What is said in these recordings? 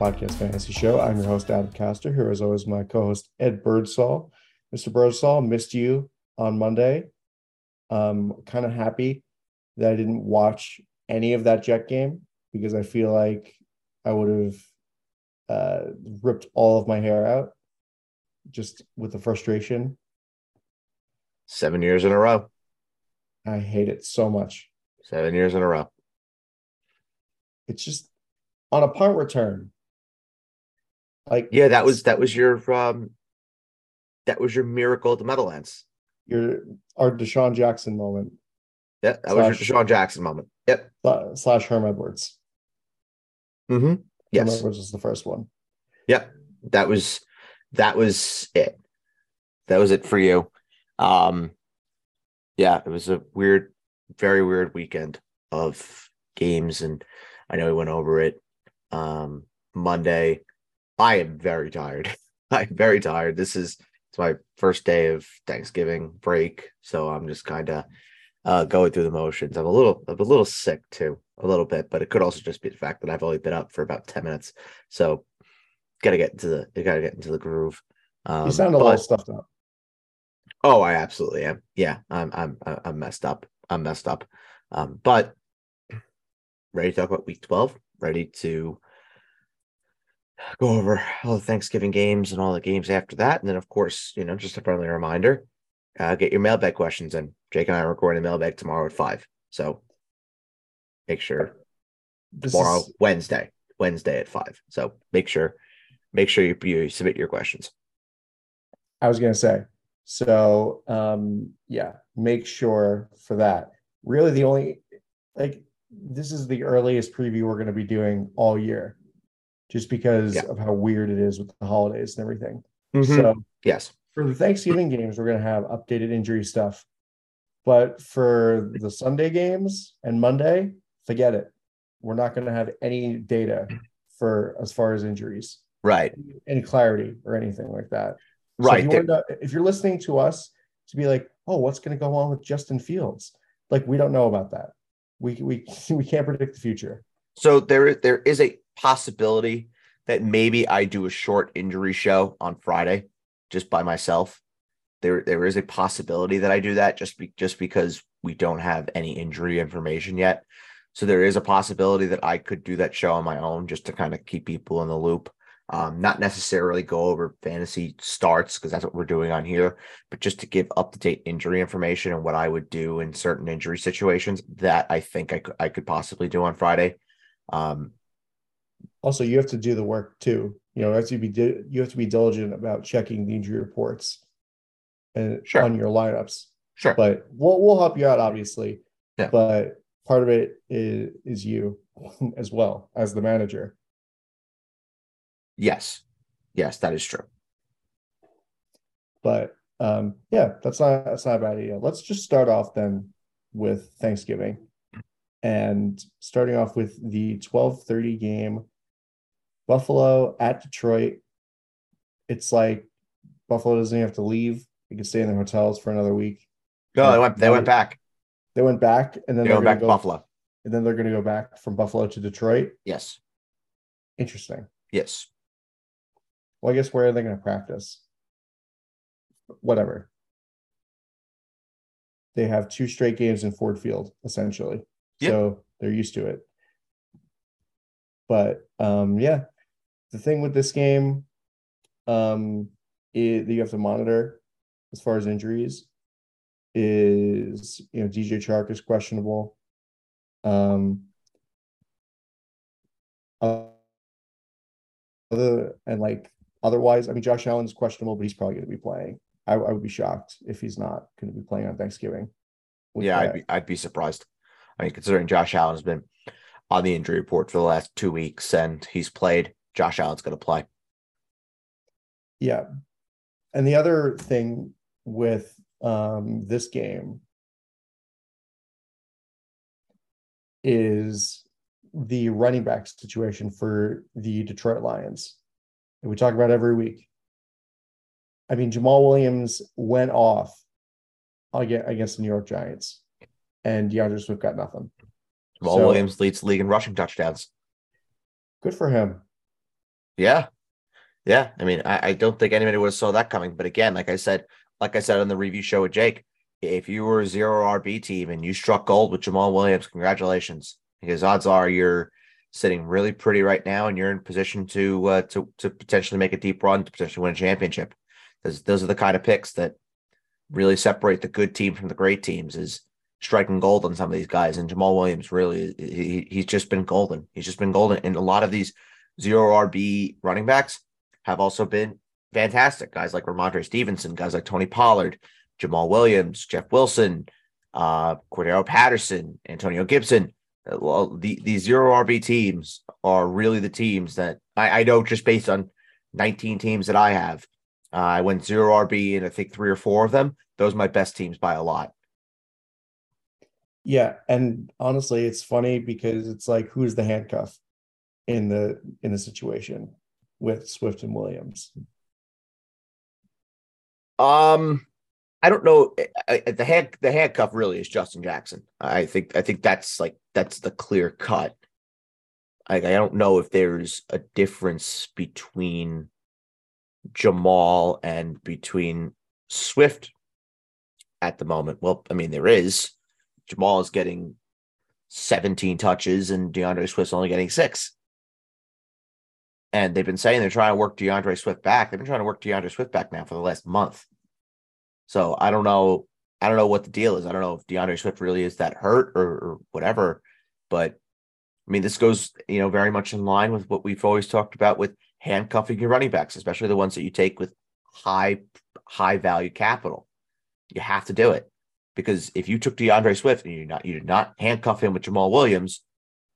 Podcast Fantasy Show. I'm your host, Adam Castor. Here, as always, my co host, Ed Birdsall. Mr. Birdsall, missed you on Monday. Um, kind of happy that I didn't watch any of that Jet game because I feel like I would have uh, ripped all of my hair out just with the frustration. Seven years in a row. I hate it so much. Seven years in a row. It's just on a punt return. Like Yeah, that was that was your um that was your miracle at the Meadowlands. your our DeSean Jackson moment Yeah, that was Slash- your DeSean Jackson moment. Yep. slash Herm Edwards. Mm-hmm. Herm Yes. Edwards was the first one. Yep. That was that was it. That was it for you. Um yeah, it was a weird, very weird weekend of games, and I know we went over it um Monday. I am very tired. I'm very tired. This is it's my first day of Thanksgiving break, so I'm just kind of uh going through the motions. I'm a little I'm a little sick too, a little bit, but it could also just be the fact that I've only been up for about 10 minutes. So gotta get into the you gotta get into the groove. Um, You sound a but- little stuffed up. Oh, I absolutely am. Yeah, I'm I'm I'm messed up. I'm messed up. Um, but ready to talk about week 12, ready to go over all the Thanksgiving games and all the games after that. And then of course, you know, just a friendly reminder, uh, get your mailbag questions in. Jake and I are recording a mailbag tomorrow at five. So make sure This tomorrow, is, Wednesday, Wednesday at five. So make sure make sure you, you submit your questions. I was gonna say. So um yeah, make sure for that. Really the only like this is the earliest preview we're gonna be doing all year. Just because Yeah. of how weird it is with the holidays and everything. So So yes. for the Thanksgiving games, we're gonna have updated injury stuff. But for the Sunday games and Monday, forget it. We're not gonna have any data for as far as injuries, Right. any clarity or anything like that. So Right. if, you There- wanna know- if you're listening to us to be like, oh, what's gonna go on with Justin Fields? Like we don't know about that. We we we can't predict the future. So there, there is a possibility that maybe I do a short injury show on Friday, just by myself. There, there is a possibility that I do that just be, just because we don't have any injury information yet. So there is a possibility that I could do that show on my own, just to kind of keep people in the loop. Um, not necessarily go over fantasy starts because that's what we're doing on here, but just to give up to date injury information and what I would do in certain injury situations that I think I could I could possibly do on Friday. Um, Also, you have to do the work too. You know, you have to be di- you have to be diligent about checking the injury reports and Sure. on your lineups. sure. But we'll we'll help you out, obviously. Yeah. But part of it is is you as well as the manager. yes. Yes, that is true. But um, yeah, that's not that's not a bad idea. Let's just start off then with Thanksgiving, and starting off with the twelve thirty game, Buffalo at Detroit. It's like Buffalo doesn't even have to leave; they can stay in their hotels for another week. No, they went they went back. They went back, and then They they're went back to go, Buffalo. and then they're going to go back from Buffalo to Detroit. Yes. Interesting. Yes. Well, I guess where are they going to practice? Whatever. They have two straight games in Ford Field, essentially. Yeah. So they're used to it. But um, yeah, the thing with this game um, is that you have to monitor as far as injuries is you know DJ Chark is questionable. Um, other and like otherwise, I mean, Josh Allen's questionable, but he's probably going to be playing. I, I would be shocked if he's not going to be playing on Thanksgiving. Yeah, I'd be I'd be surprised. I mean, considering Josh Allen has been on the injury report for the last two weeks and he's played, Josh Allen's gonna play. Yeah. And the other thing with um, this game is the running back situation for the Detroit Lions. that we talk about every week. I mean, Jamaal Williams went off aga- against the New York Giants, and D'Andre Swift got nothing. Jamaal So- Williams leads the league in rushing touchdowns. Good for him. Yeah. Yeah. I mean, I, I don't think anybody would have saw that coming. But again, like I said, like I said on the review show with Jake, if you were a zero RB team and you struck gold with Jamaal Williams, congratulations. Because odds are you're sitting really pretty right now and you're in position to uh, to to potentially make a deep run to potentially win a championship. Those those are the kind of picks that really separate the good team from the great teams is striking gold on some of these guys. And Jamaal Williams really he, he's just been golden. He's just been golden. And a lot of these zero RB running backs have also been fantastic. Guys like Rhamondre Stevenson, guys like Tony Pollard, Jamaal Williams, Jeff Wilson, uh, Cordarrelle Patterson, Antonio Gibson. Uh, well, the, the zero RB teams are really the teams that I, I know just based on 19 teams that I have. Uh, I went zero RB and I think three or four of them. Those are my best teams by a lot. Yeah, and honestly, it's funny because it's like who's the handcuff in the in the situation with Swift and Williams. Um, I don't know. The hand the handcuff really is Justin Jackson. I think I think that's like that's the clear cut. I, I don't know if there's a difference between Jamaal and between Swift at the moment. Well, I mean there is. Jamaal is getting 17 touches and D'Andre Swift's only getting six. And they've been saying they're trying to work D'Andre Swift back. They've been trying to work D'Andre Swift back now for the last month. So I don't know. I don't know what the deal is. I don't know if D'Andre Swift really is that hurt or, or whatever. But I mean, this goes, you know, very much in line with what we've always talked about with handcuffing your running backs, especially the ones that you take with high, high value capital. You have to do it because if you took D'Andre Swift and you not you did not handcuff him with Jamaal Williams,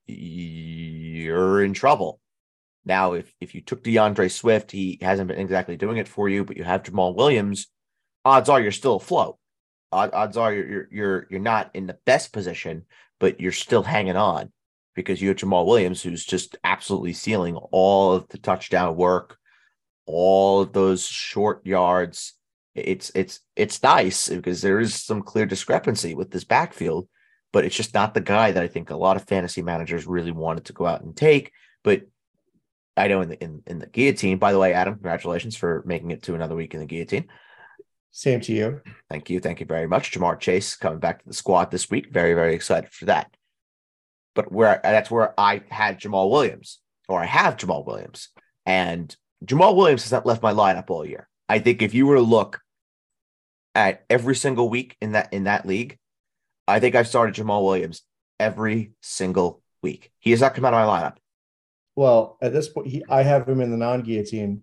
you're in trouble. Now, if if you took D'Andre Swift, he hasn't been exactly doing it for you, but you have Jamaal Williams, odds are you're still afloat. Odds are you're you're you're not in the best position, but you're still hanging on because you have Jamaal Williams, who's just absolutely sealing all of the touchdown work, all of those short yards. It's it's it's nice because there is some clear discrepancy with this backfield, but it's just not the guy that I think a lot of fantasy managers really wanted to go out and take. But I know in the in, in the guillotine. By the way, Adam, congratulations for making it to another week in the guillotine. Same to you. Thank you. Thank you very much. Ja'Marr Chase coming back to the squad this week. Very, very excited for that. But where that's where I had Jamaal Williams, or I have Jamaal Williams. And Jamaal Williams has not left my lineup all year. I think if you were to look at every single week in that in that league, I think I've started Jamaal Williams every single week. He has not come out of my lineup. Well, at this point, he, I have him in the non-guillotine.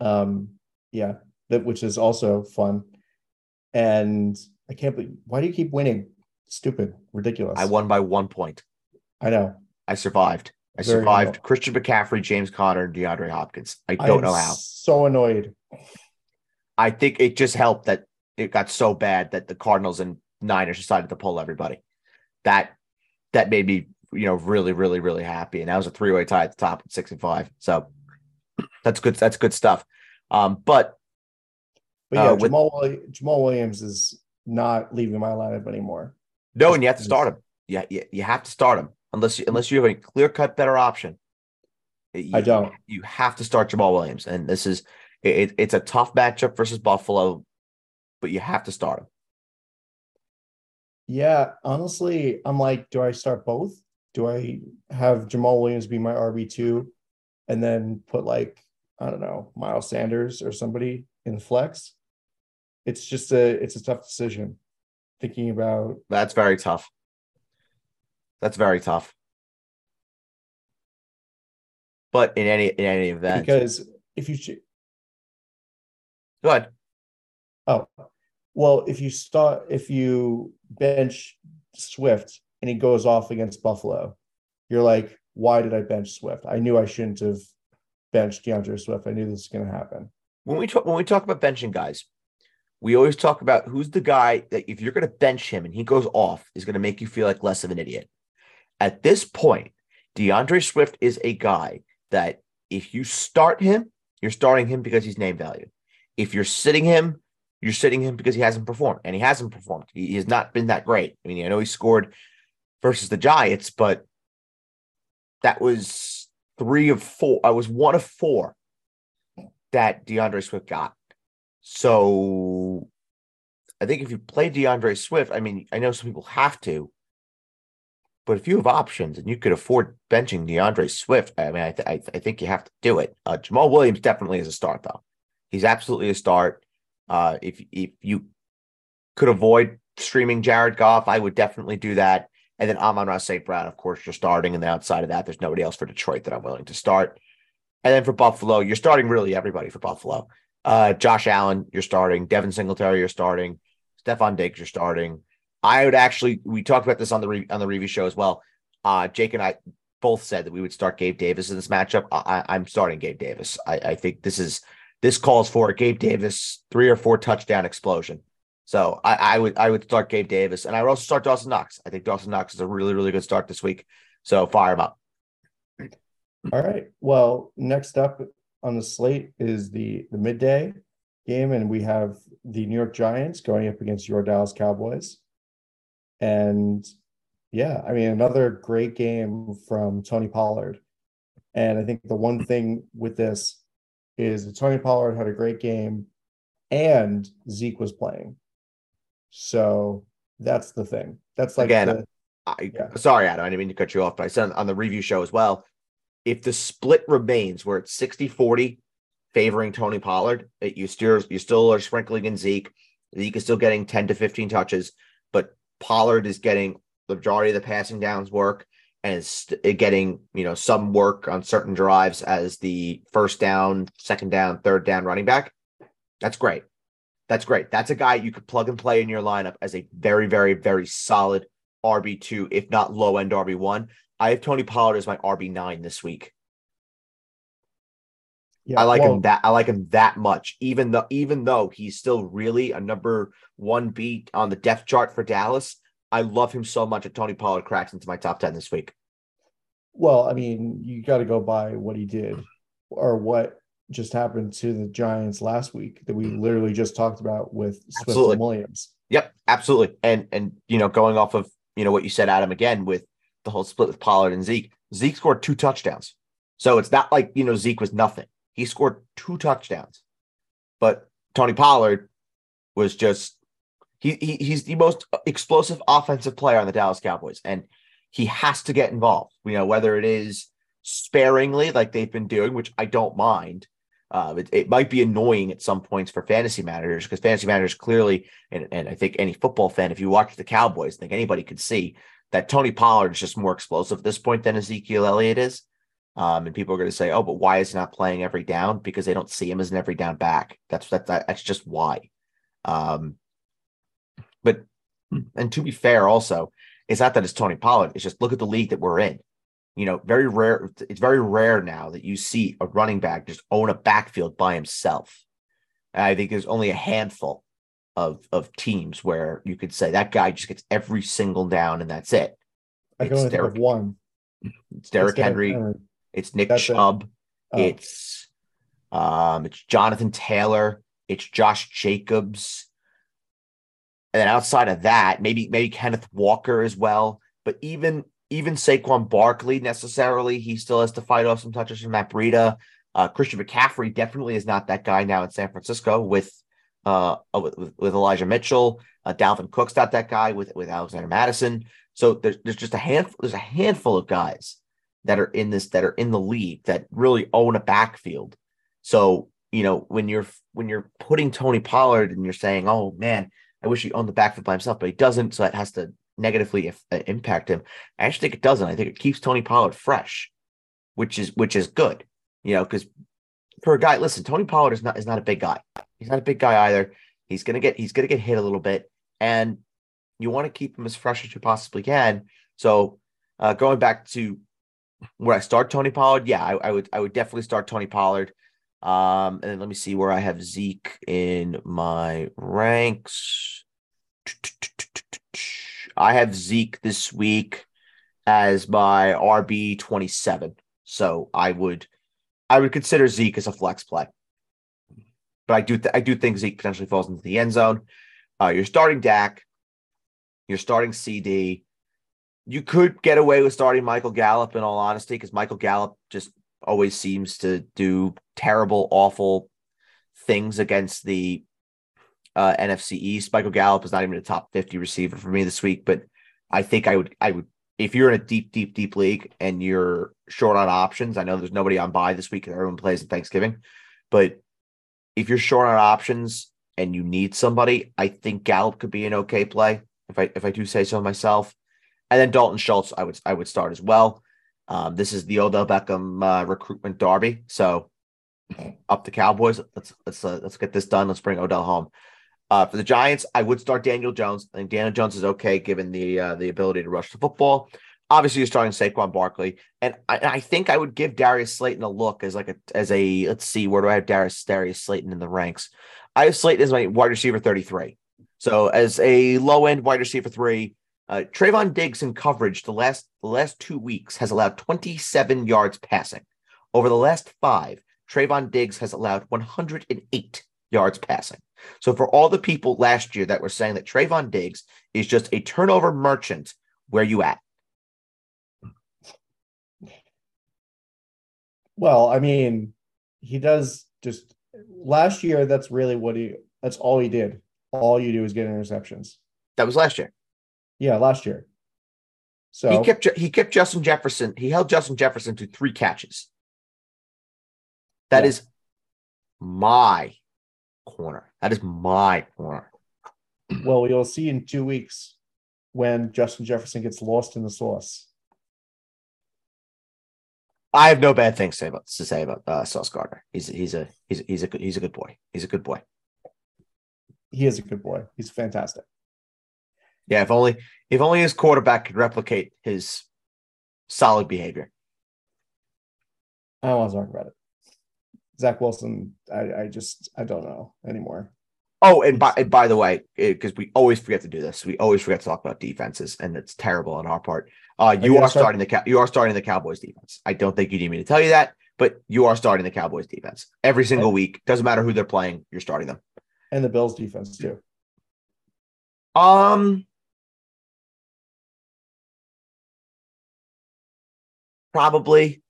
Um, yeah, that which is also fun. And I can't believe why do you keep winning? Stupid, ridiculous. I won by one point. I know. I survived. I Very survived. Christian McCaffrey, James Conner, and DeAndre Hopkins. I don't I know how. So annoyed. I think it just helped that it got so bad that the Cardinals and Niners decided to pull everybody. That that made me, you know, really, really, really happy. And that was a three-way tie at the top at six and five. So that's good. That's good stuff. Um, but but yeah, uh, with, Jamaal, Jamaal Williams is not leaving my lineup anymore. No, and you have to start him. Yeah, you, you have to start him unless you, unless you have a clear cut better option. You, I don't. You have to start Jamaal Williams, and this is it, it's a tough matchup versus Buffalo, but you have to start him. Yeah, honestly, I'm like, do I start both? Do I have Jamaal Williams be my RB two, and then put like I don't know Miles Sanders or somebody in flex? it's just a it's a tough decision thinking about that's very tough. That's very tough. But in any in any event. Because if you sh- go ahead. Oh well if you start if you bench swift and he goes off against buffalo you're like why did i bench swift i knew i shouldn't have benched D'Andre Swift. I knew this was going to happen. When we talk when we talk about benching guys, we always talk about who's the guy that if you're going to bench him and he goes off is going to make you feel like less of an idiot. At this point, D'Andre Swift is a guy that if you start him, you're starting him because he's name value. If you're sitting him, you're sitting him because he hasn't performed, and he hasn't performed. He has not been that great. I mean, I know he scored versus the Giants, but that was three of four. I was one of four that D'Andre Swift got. So I think if you play D'Andre Swift, I mean, I know some people have to, but if you have options and you could afford benching D'Andre Swift, I mean, I, th- I, th- I think you have to do it. Uh, Jamaal Williams definitely is a start, though. He's absolutely a start. Uh, if if you could avoid streaming Jared Goff, I would definitely do that. And then Amon-Ra St. Brown, of course, you're starting. And then outside of that, there's nobody else for Detroit that I'm willing to start. And then for Buffalo, you're starting really everybody for Buffalo. Uh, Josh Allen, you're starting. Devin Singletary, you're starting. Stefon Diggs, you're starting. I would actually, we talked about this on the re, on the review show as well. Uh, Jake and I both said that we would start Gabe Davis in this matchup. I, am starting Gabe Davis. I, I think this is this calls for Gabe Davis three or four touchdown explosion. So I, I, would I would start Gabe Davis, and I would also start Dawson Knox. I think Dawson Knox is a really really good start this week. So fire him up. All right. Well, next up on the slate is the the midday game, and we have the New York Giants going up against your Dallas Cowboys. And yeah, I mean another great game from Tony Pollard. And I think the one thing with this is that Tony Pollard had a great game and Zeke was playing. So that's the thing. That's like again. The, I, yeah. Sorry, Adam. I didn't mean to cut you off, but I said on the review show as well. If the split remains where it's 60 40 favoring Tony Pollard, you still you still are sprinkling in Zeke. Zeke is still getting 10 to 15 touches, but Pollard is getting the majority of the passing downs work and is eh, getting you know some work on certain drives as the first down, second down, third down running back. That's great. That's great. That's a guy you could plug and play in your lineup as a very, very, very solid RB2, if not low end RB1. I have Tony Pollard as my RB9 this week. Yeah, I like well, him that I like him that much, even though even though he's still really a number one beat on the depth chart for Dallas. I love him so much that Tony Pollard cracks into my top 10 this week. Well, I mean, you got to go by what he did or what just happened to the Giants last week that we mm. literally just talked about with Swift absolutely. and Williams. Yep, absolutely. And and you know, going off of you know what you said, Adam, again with the whole split with Pollard and Zeke, Zeke scored two touchdowns. So it's not like you know Zeke was nothing. He scored two touchdowns, but Tony Pollard was just he, he he's the most explosive offensive player on the Dallas Cowboys, and he has to get involved. You know whether it is sparingly like they've been doing, which I don't mind, uh, it, it, might be annoying at some points for fantasy managers because fantasy managers clearly, and, and I think any football fan, if you watch the Cowboys, I think anybody could see that Tony Pollard is just more explosive at this point than Ezekiel Elliott is. Um, and people are going to say, "Oh, but why is he not playing every down?" Because they don't see him as an every down back. That's that, that that's just why. Um, but and to be fair, also, it's not that it's Tony Pollard. It's just look at the league that we're in you know, very rare. It's very rare now that you see a running back just own a backfield by himself. And I think there's only a handful of of teams where you could say that guy just gets every single down and that's it. I can only Derrick, think of one. It's Derrick Henry. Henry. It's Nick that's Chubb. It. Oh. It's um, it's Jonathan Taylor. It's Josh Jacobs. And then outside of that, maybe maybe Kenneth Walker as well. But even even Saquon Barkley necessarily, he still has to fight off some touches from Matt Breida. Uh, Christian McCaffrey definitely is not that guy now in San Francisco with uh, uh with, with Elijah Mitchell. Uh, Dalvin Cook's not that guy with with Alexander Mattison. So there's there's just a handful there's a handful of guys that are in this that are in the league that really own a backfield. So you know when you're when you're putting Tony Pollard and you're saying, oh man, I wish he owned the backfield by himself, but he doesn't. So that has to negatively if, uh, impact him. I actually think it doesn't. I think it keeps Tony Pollard fresh, which is which is good. You know, because for a guy, listen, Tony Pollard is not is not a big guy. He's not a big guy either. He's gonna get he's gonna get hit a little bit, and you want to keep him as fresh as you possibly can. So uh, going back to where I start Tony Pollard, yeah, I, I would I would definitely start Tony Pollard. Um, and let me see where I have Zeke in my ranks. I have Zeke this week as my RB 27. So I would I would consider Zeke as a flex play. But I do th- I do think Zeke potentially falls into the end zone. Uh, you're starting Dak, you're starting CD. You could get away with starting Michael Gallup in all honesty, because Michael Gallup just always seems to do terrible, awful things against the uh, NFC East. Michael Gallup is not even a top 50 receiver for me this week, but I think I would, I would, if you're in a deep, deep, deep league and you're short on options, I know there's nobody on bye this week. Everyone plays at Thanksgiving, but if you're short on options and you need somebody, I think Gallup could be an okay play. If I if I do say so myself, and then Dalton Schultz, I would I would start as well. Um, this is the Odell Beckham uh, recruitment derby, so up the Cowboys. Let's let's uh, let's get this done. Let's bring Odell home. Uh, for the Giants, I would start Daniel Jones. I think Daniel Jones is okay given the uh, the ability to rush the football. Obviously, you're starting Saquon Barkley, and I, I, think I would give Darius Slayton a look as like a as a let's see where do I have Darius Darius Slayton in the ranks? I have Slayton as my wide receiver 33. So as a low end wide receiver three, uh, Trevon Diggs in coverage the last the last two weeks has allowed 27 yards passing. Over the last five, Trevon Diggs has allowed 108 yards passing. So for all the people last year that were saying that Trevon Diggs is just a turnover merchant, where you at? Well, I mean, he does just last year. That's really what he. That's all he did. All you do is get interceptions. That was last year. Yeah, last year. So he kept he kept Justin Jefferson. He held Justin Jefferson to three catches. That yeah. is my corner. That is my corner. Well, you'll see in two weeks when Justin Jefferson gets lost in the sauce. I have no bad things to say about to say about uh, Sauce Gardner. He's he's a he's he's a he's a good boy. He's a good boy. He is a good boy. He's fantastic. Yeah, if only if only his quarterback could replicate his solid behavior. I don't want to talk about it. Zach Wilson, I, I just I don't know anymore. Oh, and by and by the way, because we always forget to do this, we always forget to talk about defenses, and it's terrible on our part. Uh, you are starting the you are starting the Cowboys defense. I don't think you need me to tell you that, but you are starting the Cowboys defense every single week. Doesn't matter who they're playing, you're starting them. And the Bills defense too. Um, probably,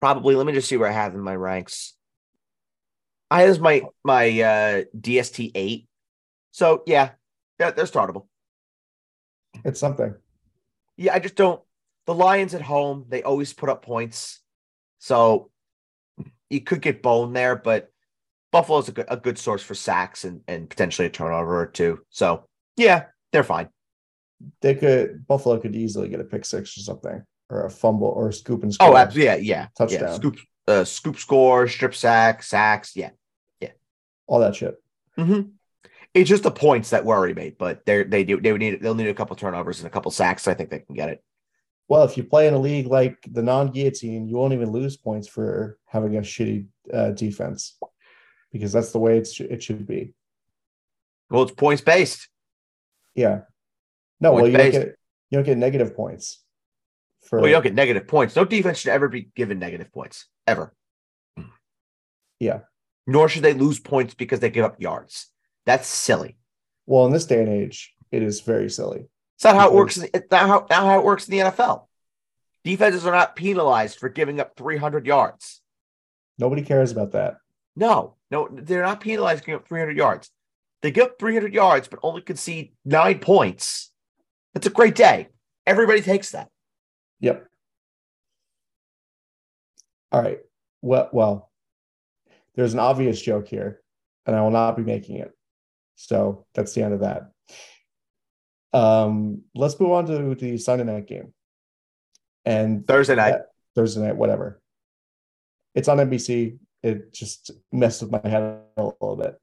probably. Let me just see where I have in my ranks. I have my my uh, DST eight. So yeah, they're, they're startable. It's something. Yeah, I just don't. The Lions at home, they always put up points, so you could get bone there. But Buffalo's a good a good source for sacks and and potentially a turnover or two. So yeah, they're fine. They could Buffalo could easily get a pick six or something, or a fumble or a scoop and score. Oh, absolutely, yeah, yeah, touchdown, yeah. scoop, uh, scoop score, strip sack, sacks, yeah, yeah, all that shit. Mm-hmm. It's just the points that worry me, but they they do they would need they'll need a couple turnovers and a couple sacks. I think they can get it. Well, if you play in a league like the non-guillotine, you won't even lose points for having a shitty uh, defense, because that's the way it's it should be. Well, it's points based. Yeah. No, points well, you based. don't get you don't get negative points. For well, you don't get negative points. No defense should ever be given negative points ever. Hmm. Yeah nor should they lose points because they give up yards. That's silly. Well, in this day and age, it is very silly. It's not how it works. It's not how, not how it works in the NFL. Defenses are not penalized for giving up 300 yards. Nobody cares about that. No, no, they're not penalized giving up 300 yards. They give up 300 yards, but only concede nine points. That's a great day. Everybody takes that. Yep. All right. Well, well, there's an obvious joke here, and I will not be making it. So that's the end of that. Um, let's move on to the Sunday night game. And Thursday night. Thursday night, whatever. It's on NBC. It just messed with my head a little bit.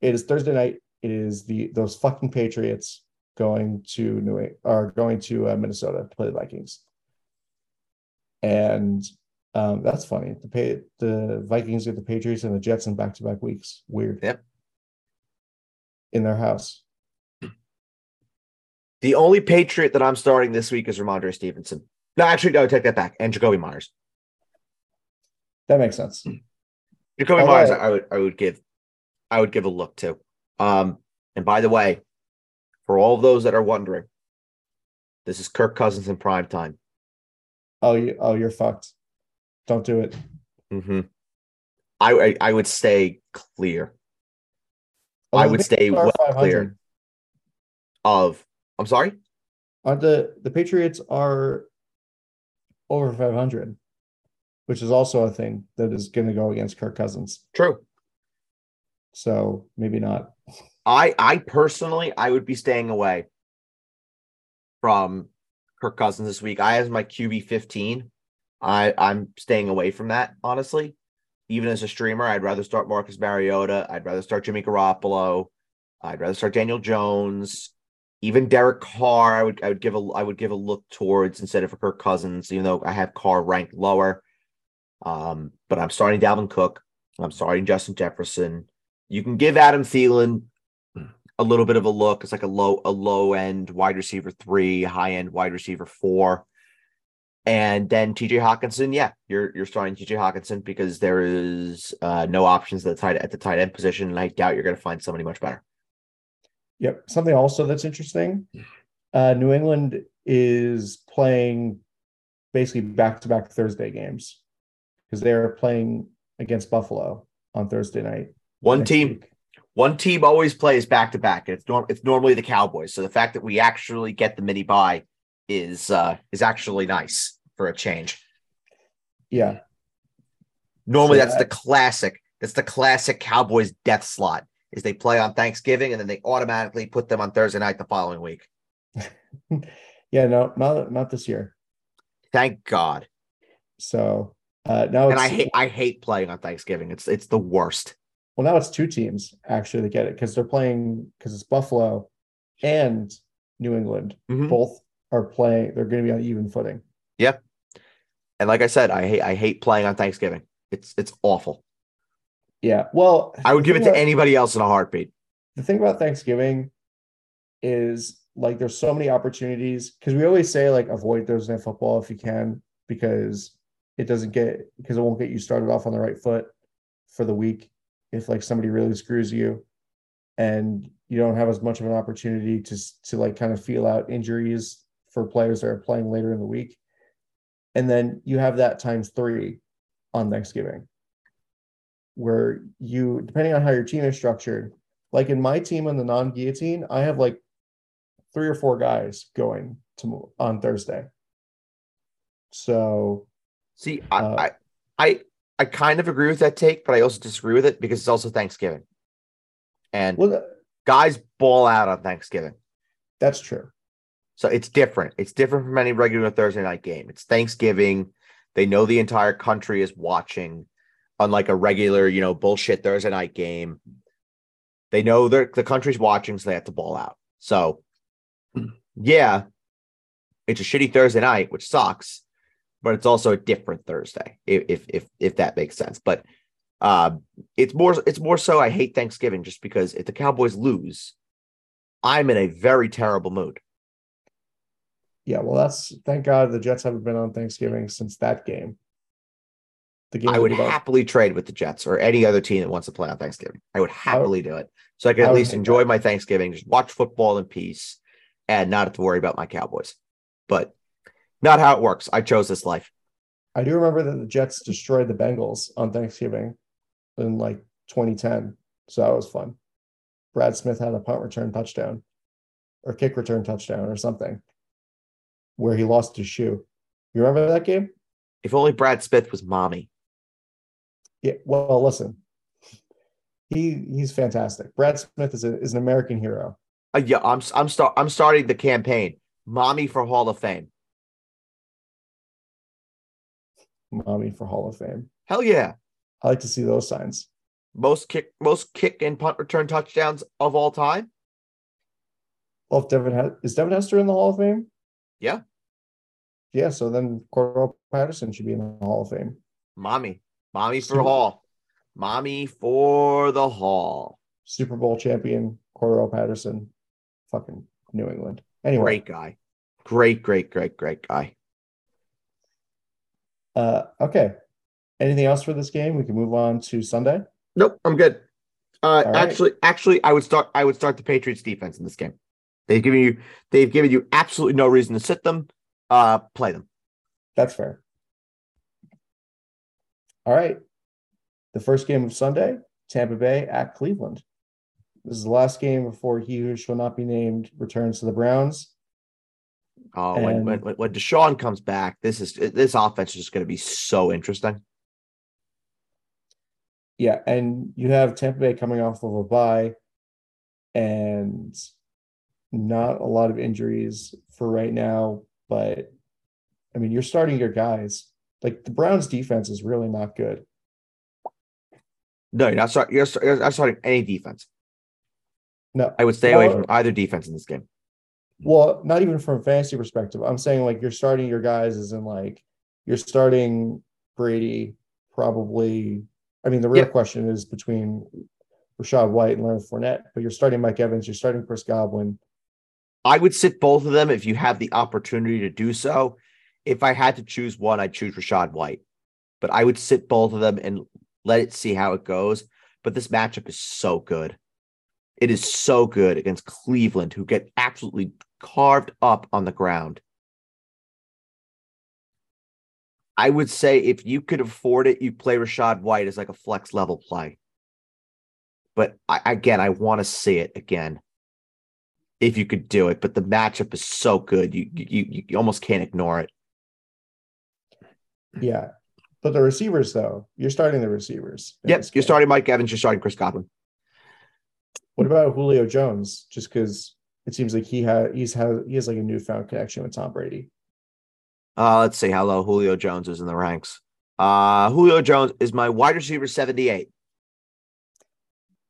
It is Thursday night. It is the those fucking Patriots going to New are going to uh, Minnesota to play the Vikings. And um, that's funny. The pay, the Vikings get the Patriots and the Jets in back to back weeks. Weird. Yep. In their house. The only Patriot that I'm starting this week is Rhamondre Stevenson. No, actually, no, take that back. And Jakobi Meyers. That makes sense. Jakobi Meyers, I would I would give I would give a look to. Um, and by the way, for all of those that are wondering, this is Kirk Cousins in prime time. Oh, you oh you're fucked. Don't do it. hmm I, I I would stay clear I would stay well clear. of. I'm sorry. Aren't the the Patriots are over 500, which is also a thing that is going to go against Kirk Cousins. True. So maybe not. I I personally I would be staying away from Kirk Cousins this week. I have my QB 15. I I'm staying away from that honestly. Even as a streamer, I'd rather start Marcus Mariota. I'd rather start Jimmy Garoppolo. I'd rather start Daniel Jones. Even Derek Carr, I would I would give a I would give a look towards instead of for Kirk Cousins, even though I have Carr ranked lower. Um, but I'm starting Dalvin Cook. I'm starting Justin Jefferson. You can give Adam Thielen a little bit of a look. It's like a low, a low end wide receiver three, high end wide receiver four. And then TJ Hockenson, yeah, you're you're starting TJ Hockenson because there is uh, no options at the tight at the tight end position, and I doubt you're going to find somebody much better. Yep. Something also that's interesting. Uh, New England is playing basically back to back Thursday games because they're playing against Buffalo on Thursday night. One team, week. One team always plays back to back, and it's norm it's normally the Cowboys. So the fact that we actually get the mini bye is uh is actually nice for a change. Yeah. Normally So that's the classic. That's the classic Cowboys death slot. Is they play on Thanksgiving and then they automatically put them on Thursday night the following week. Yeah. No, not not this year. Thank God. So uh, now And it's I hate I hate playing on Thanksgiving. It's it's the worst. Well now it's two teams actually that get it because they're playing because it's Buffalo and New England Mhm. both are playing. They're going to be on even footing. Yep. And like I said, I hate I hate playing on Thanksgiving. It's it's awful. Yeah. Well, I would give it to about- anybody else in a heartbeat. the thing about Thanksgiving is like there's so many opportunities because we always say like avoid Thursday night football if you can because it doesn't get because it won't get you started off on the right foot for the week if like somebody really screws you and you don't have as much of an opportunity to to like kind of feel out injuries for players that are playing later in the week and then you have that times 3 on Thanksgiving where you depending on how your team is structured like in my team on the non-guillotine i have like three or four guys going to on thursday. So See, I, Uh, I I I kind of agree with that take, but I also disagree with it because it's also Thanksgiving. And well guys ball out on Thanksgiving. that's true So it's different. It's different from any regular Thursday night game. It's Thanksgiving. They know the entire country is watching, unlike a regular, you know, bullshit Thursday night game. They know the country's watching, so they have to ball out. So, hmm. yeah, it's a shitty Thursday night, which sucks, but it's also a different Thursday, if if if, that makes sense. But uh, it's more it's more so I hate Thanksgiving just because if the Cowboys lose, I'm in a very terrible mood. yeah well that's thank god the jets haven't been on thanksgiving since that game the game I would happily trade with the Jets or any other team that wants to play on Thanksgiving. I would happily do it. So I can I at would least enjoy that. my Thanksgiving, just watch football in peace and not have to worry about my Cowboys. But not how it works. I chose this life. i do remember that the jets destroyed the bengals on thanksgiving in like 2010 so that was fun brad smith had a punt return touchdown or kick return touchdown or something where he lost his shoe you remember that game If only Brad Smith was mommy. Yeah, well, listen, he he's fantastic. Brad Smith is a, is an American hero. Uh, yeah, I'm I'm start I'm starting the campaign. Mommy for Hall of Fame. Mommy for Hall of Fame. Hell yeah. I like to see those signs. Most kick most kick and punt return touchdowns of all time. Well, if Devin is Devin Hester in the Hall of Fame? Yeah. Yeah, so then Cordarrelle Patterson should be in the Hall of Fame. Mommy. Mommy for Super- Hall. Mommy for the Hall. Super Bowl champion Cordarrelle Patterson, fucking New England. Anyway, Great guy. Great, great, great, great guy. Uh, okay. Anything else for this game? We can move on to Sunday. Nope, I'm good. Uh, right. actually, actually, I would start. I would start the Patriots defense in this game. They've given you. They've given you absolutely no reason to sit them. Uh, play them. That's fair. All right. The first game of Sunday, Tampa Bay at Cleveland. This is the last game before he who shall not be named returns to the Browns. Oh, when, when when Deshaun comes back, this is this offense is just going to be so interesting. Yeah, and you have Tampa Bay coming off of a bye and not a lot of injuries for right now, but I mean, you're starting your guys. Like the Browns defense is really not good. No, you're not starting. You're, you're not starting any defense. No, I would stay away from either defense in this game. Well, not even from a fantasy perspective. I'm saying like you're starting your guys as in like you're starting Brady probably. I mean, the real Yeah. question is between Rachaad White and Leonard Fournette, but you're starting Mike Evans, you're starting Chris Godwin. I would sit both of them if you have the opportunity to do so. If I had to choose one, I'd choose Rachaad White, but I would sit both of them and let it see how it goes. But this matchup is so good. It is so good against Cleveland, who get absolutely carved up on the ground. I would say if you could afford it, you play Rachaad White as like a flex level play. But I, again, I want to see it again if you could do it. But the matchup is so good, you you you almost can't ignore it. Yeah. But the receivers, though, you're starting the receivers. Yep, you're starting Mike Evans, you're starting Chris Godwin. What about Julio Jones? Just because it seems like he has he's had he has like a newfound connection with Tom Brady. Uh, let's see how low Julio Jones is in the ranks. Uh, Julio Jones is my wide receiver 78.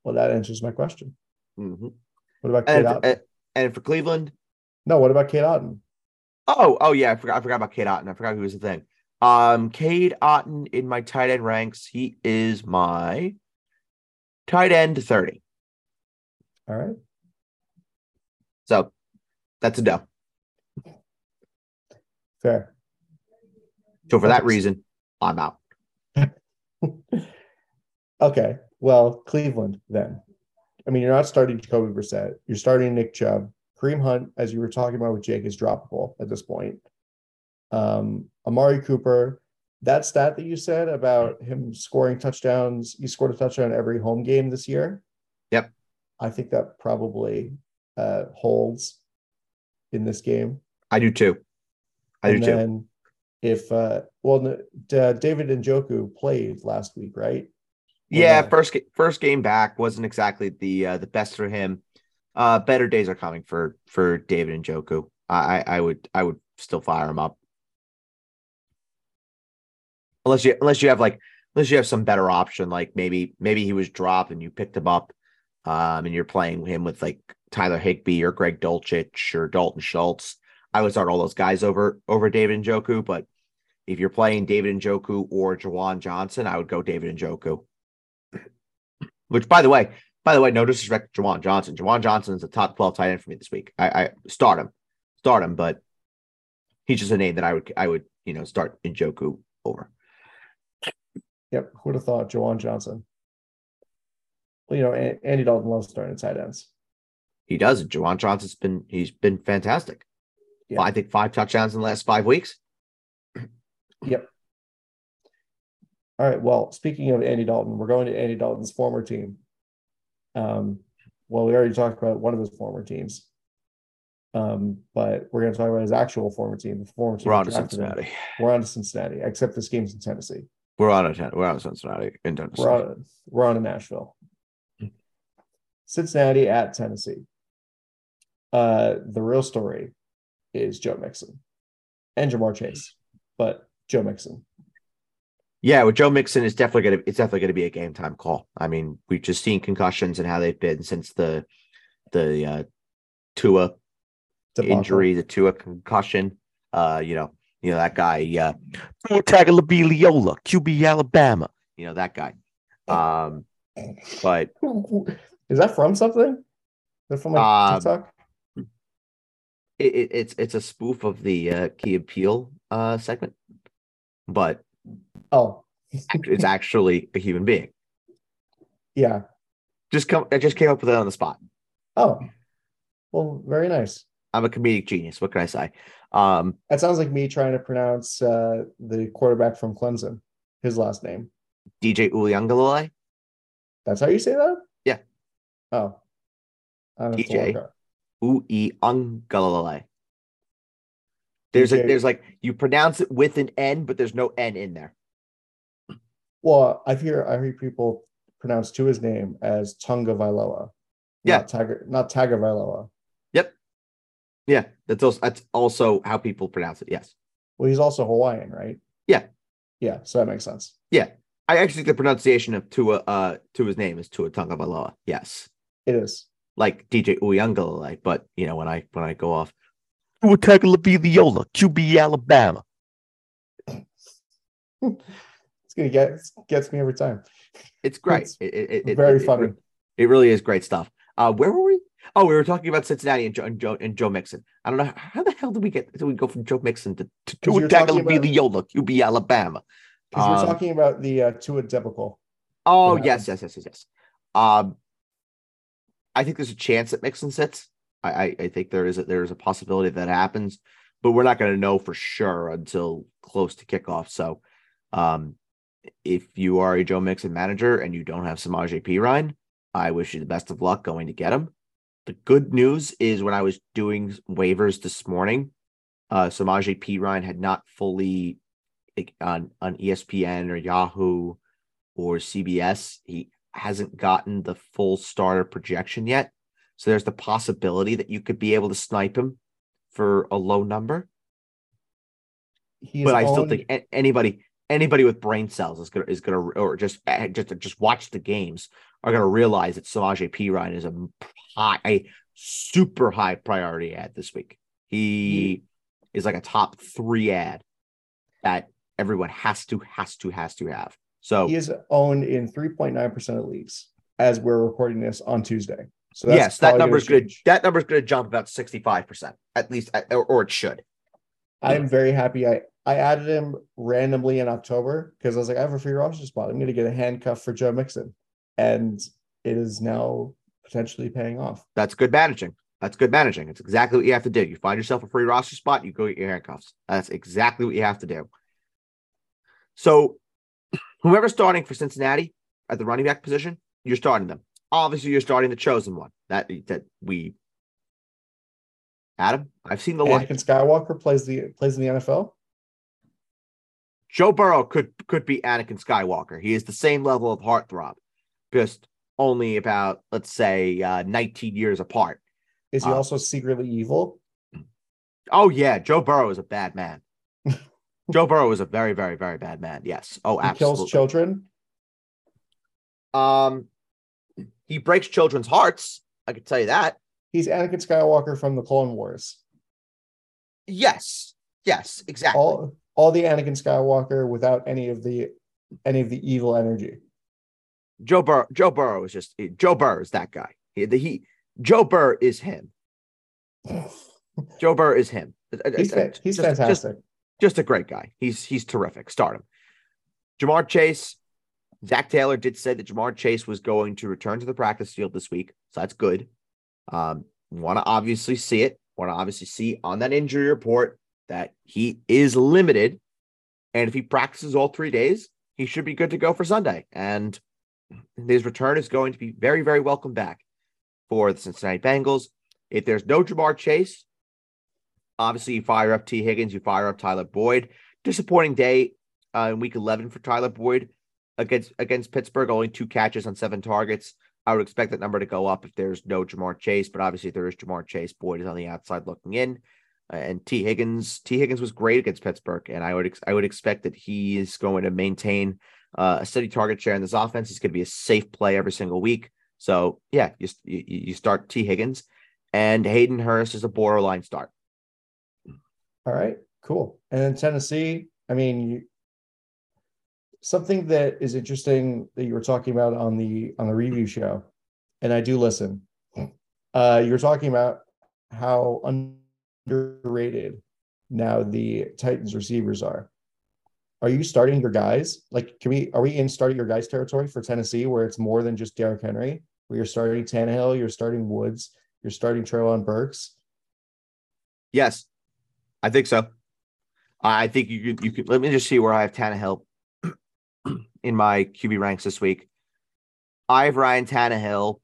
Well, that answers my question. Mhm. What about Cade And, Otton? and and for Cleveland, no, what about Cade Otton? oh oh yeah, I forgot I forgot about Cade Otton. I forgot who was the thing. Um, Cade Otton in my tight end ranks, he is my tight end 30. All right. So that's a dub. Fair. So for that reason, I'm out. Okay. Well, Cleveland then. I mean, you're not starting Jacoby Brissett. You're starting Nick Chubb. Kareem Hunt, as you were talking about with Jake, is droppable at this point. Um, Amari Cooper, that stat that you said about him scoring touchdowns, he scored a touchdown every home game this year. Yep. I think that probably uh, holds in this game. I do too. I do too. if uh well D- David Njoku played last week, right? Yeah, not? first first game back wasn't exactly the uh, the best for him. Uh, better days are coming for for David Njoku. I I I would I would still fire him up unless you unless you have like unless you have some better option like maybe maybe he was dropped and you picked him up, um, and you're playing him with like Tyler Higbee or Greg Dulcich or Dalton Schultz. I would start all those guys over over David Njoku, but if you're playing David Njoku or Juwan Johnson, I would go David Njoku. Which, by the way, by the way, no disrespect to Juwan Johnson. Juwan Johnson is a top 12 tight end for me this week. I, I start him, start him, but he's just a name that I would I would you know start Njoku over. Yep. Who would have thought Juwan Johnson? You know, Andy Dalton loves starting tight ends. He does. it. Juwan Johnson's been he's been fantastic. Yeah. I think five touchdowns in the last five weeks. Yep. All right. Well, speaking of Andy Dalton, we're going to Andy Dalton's former team. Um, well, we already talked about one of his former teams. Um, but we're going to talk about his actual former team. The former team We're on to drafted him. Cincinnati. We're on to Cincinnati, except this game's in Tennessee. We're on a we're on to Cincinnati in Tennessee. We're on we're on to Nashville. Cincinnati at Tennessee. Uh, the real story is Joe Mixon and Ja'Marr Chase, but Joe Mixon. Yeah, with Joe Mixon, is definitely gonna it's definitely gonna be a game time call. I mean, we've just seen concussions and how they've been since the the uh Tua debacle. injury, the Tua concussion. Uh, you know, you know that guy, uh Tagovailoa, QB Alabama. You know that guy. Um, but Is that from something? Is that from like Um, TikTok? it, it, it's it's a spoof of the uh, Key & Peele uh segment, but Oh, it's actually a human being. yeah. Just come, I just came up with it on the spot. Oh, well, very nice. I'm a comedic genius. What can I say? Um, That sounds like me trying to pronounce uh, the quarterback from Clemson, his last name. DJ Uiagalelei. That's how you say that? Oh. I don't have to DJ. look There's a there's like you pronounce it with an N, but there's no N in there. Well, I hear I hear people pronounce to his name as Tunga Vailoa. Yeah. Not Taga not yep. Yeah, that's also that's also how people pronounce it. Yes. Well, he's also Hawaiian, right? Yeah. Yeah, so that makes sense. Yeah. I actually think the pronunciation of Tua uh to his name is Tua Tagovailoa. Yes. It is. Like DJ Uiagalelei, but you know when I when I go off Tua Tagovailoa, QB Alabama. It's gonna get it gets me every time. It's great. It's It, it, it- Very it- it funny. re- It, really is great stuff. Uh, where were we? Oh, we were talking about Cincinnati and Joe and Joe, and Joe Mixon. I don't know how the hell did we get did we go from Joe Mixon to to, 'Cause to you're talking about- QB Alabama? Because we're Um, talking about the uh, Tua debacle. Oh yes, yes, yes, yes, yes. Um, I think there's a chance that Mixon sits. I, I, think there is a, there is a possibility that happens, but we're not going to know for sure until close to kickoff. So, um, if you are a Joe Mixon manager and you don't have Samaje Perine, I wish you the best of luck going to get him. The good news is when I was doing waivers this morning, uh, Samaje Perine had not fully on on ESPN or Yahoo or CBS. He hasn't gotten the full starter projection yet. So there's the possibility that you could be able to snipe him for a low number. He's but I still owned- think anybody anybody with brain cells is gonna is gonna or just eh, just just watch the games are gonna realize that Samaje Perine is a high a super high priority ad this week. He is like a top three ad that everyone has to has to has to have. So he is owned in 3.9% of leagues as we're recording this on Tuesday. So that's yes, that number is good. change. That number's going to jump about sixty five percent at least, or, or it should. I'm very happy. I I added him randomly in October because I was like, I have a free roster spot. I'm going to get a handcuff for Joe Mixon, and it is now potentially paying off. That's good managing. That's good managing. It's exactly what you have to do. You find yourself a free roster spot, you go get your handcuffs. That's exactly what you have to do. So, whoever's starting for Cincinnati at the running back position, you're starting them. Obviously, you're starting the chosen one that that we. Adam, I've seen the light. Anakin Skywalker plays the plays in the NFL. Joe Burrow could could be Anakin Skywalker. He is the same level of heartthrob, just only about let's say uh, 19 years apart. Is he Uh, also secretly evil? Oh yeah, Joe Burrow is a bad man. Joe Burrow is a very, very, very bad man. Yes. Oh, He absolutely. kills children. Um, he breaks children's hearts. I can tell you that. He's Anakin Skywalker from the Clone Wars. Yes. Yes. Exactly. All all the Anakin Skywalker without any of the any of the evil energy. Joe Burrow. Joe Burrow is just Joe Burrow is that guy. He, the, he Joe Burrow is him. Joe Burrow is him. He's he's just- fantastic. just a great guy. He's he's terrific. Start him. Ja'Marr Chase, Zac Taylor did say that Ja'Marr Chase was going to return to the practice field this week, so that's good. Um, want to obviously see it. Want to obviously see on that injury report that he is limited, and if he practices all three days, he should be good to go for Sunday. And his return is going to be very very welcome back for the Cincinnati Bengals. If there's no Ja'Marr Chase, Obviously, you fire up Tee Higgins, you fire up Tyler Boyd. Disappointing day uh, in week 11 for Tyler Boyd against against Pittsburgh, only two catches on seven targets. I would expect that number to go up if there's no Ja'Marr Chase, but obviously, if there is Ja'Marr Chase, Boyd is on the outside looking in. Uh, and Tee Higgins, Tee Higgins was great against Pittsburgh, and I would ex- I would expect that he is going to maintain uh, a steady target share in this offense. He's going to be a safe play every single week. So yeah, you you, you start Tee Higgins, and Hayden Hurst is a borderline start. All right, cool. And Tennessee, I mean, you, something that is interesting that you were talking about on the on the review show, and I do listen. Uh, you were talking about how underrated now the Titans receivers are. Are you starting your guys? Like, can we are we in starting your guys territory for Tennessee where it's more than just Derrick Henry? Where you're starting Tannehill, you're starting Woods, you're starting Treylon Burks. Yes, I think so. I think you could. You could. Let me just see where I have Tannehill. in my QB ranks this week. I have Ryan Tannehill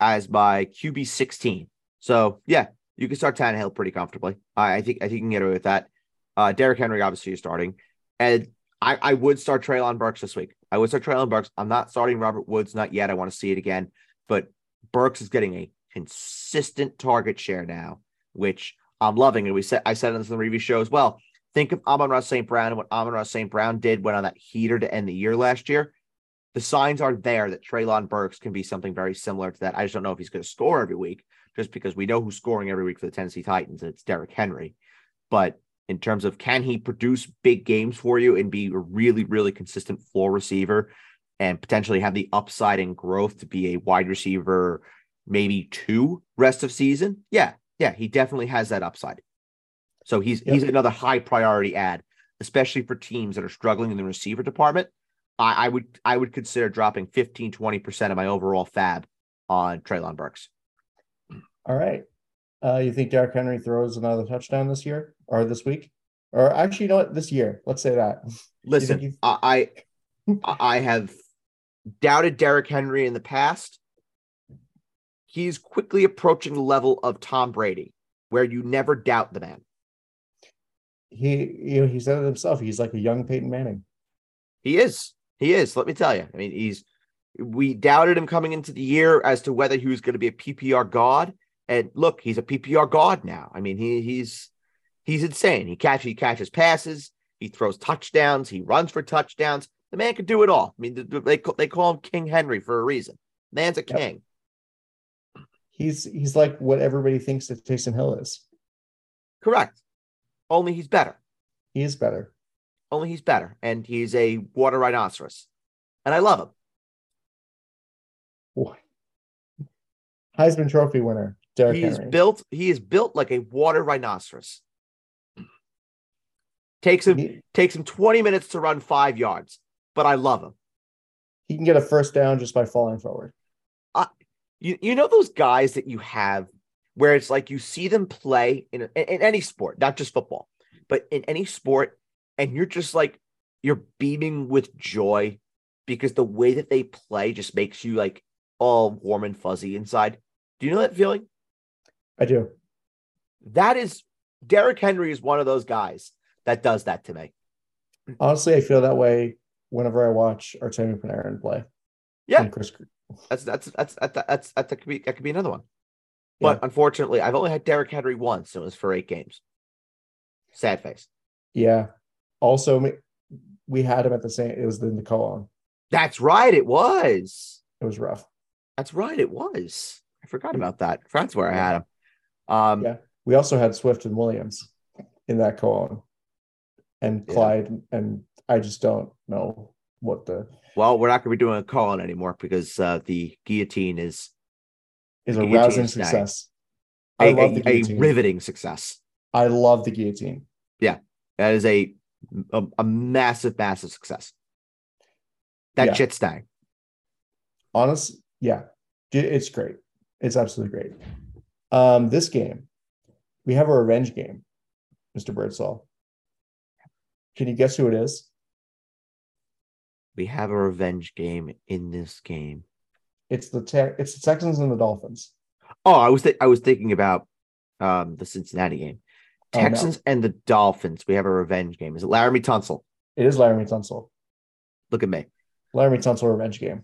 as my QB 16. So yeah, you can start Tannehill pretty comfortably. I, I think I think you can get away with that. Uh, Derrick Henry obviously is starting, and I, I would start Treylon Burks this week. I would start Treylon Burks. I'm not starting Robert Woods, not yet. I want to see it again, but Burks is getting a consistent target share now, which I'm loving. And we said I said this in the review show as well. Think of Amon-Ra St. Brown and what Amon-Ra St. Brown did went on that heater to end the year last year. The signs are there that Treylon Burks can be something very similar to that. I just don't know if he's going to score every week, just because we know who's scoring every week for the Tennessee Titans. And it's Derrick Henry. But in terms of can he produce big games for you and be a really, really consistent floor receiver and potentially have the upside and growth to be a wide receiver, maybe two rest of season? Yeah, yeah, he definitely has that upside. So he's yep. he's another high priority ad, especially for teams that are struggling in the receiver department. I, I would I would consider dropping 15, 20% of my overall FAAB on Treylon Burks. All right. Uh, you think Derrick Henry throws another touchdown this year or this week? Or actually, you know what? This year, let's say that. Listen, I I have doubted Derrick Henry in the past. He's quickly approaching the level of Tom Brady, where you never doubt the man. He you know he said it himself. He's like a young Peyton Manning. He is. He is. Let me tell you. I mean, he's. We doubted him coming into the year as to whether he was going to be a PPR god and look, he's a PPR god now. I mean, he he's he's insane. He catches he catches passes, he throws touchdowns, he runs for touchdowns. The man can do it all. I mean, they they call him King Henry for a reason. Man's a king. He's he's like what everybody thinks that Taysom Hill is. Correct. Only he's better. He is better. Only he's better, and he's a water rhinoceros, and I love him. Boy. Heisman Trophy winner. Derrick he is built. He is built like a water rhinoceros. Takes him he, takes him 20 minutes to run five yards, but I love him. He can get a first down just by falling forward. You you know those guys that you have where it's like you see them play in, in, in any sport, not just football, but in any sport, and you're just like you're beaming with joy because the way that they play just makes you like all warm and fuzzy inside. Do you know that feeling? I do. That is Derrick Henry is one of those guys that does that to me. Honestly, I feel that way whenever I watch Artemi Panarin play. Yeah, Chris. That's that's that's that's that's, that could be that could be another one. But yeah. unfortunately, I've only had Derrick Henry once, and it was for eight games. Sad face. Yeah. Also, we had him at the same. It was in the co-on. That's right. It was. It was rough. That's right. It was. I forgot about that. That's where I had him. Um, yeah, we also had Swift and Williams in that co-on, and Clyde, yeah. and I just don't know what the. Well, we're not going to be doing a call-on anymore because uh, the guillotine is is a rousing success. I a, love the guillotine. a riveting success. I love the guillotine. Yeah, that is a a, a massive, massive success. That yeah. shit stang. Honest, yeah, it's great. It's absolutely great. Um, this game, we have a revenge game, Mr. Birdsall. Can you guess who it is? We have a revenge game in this game. It's the te- it's the Texans and the Dolphins. Oh, I was th- I was thinking about um, the Cincinnati game. Texans oh, no. and the Dolphins. We have a revenge game. Is it Laremy Tunsil? It is Laremy Tunsil. Look at me. Laremy Tunsil revenge game.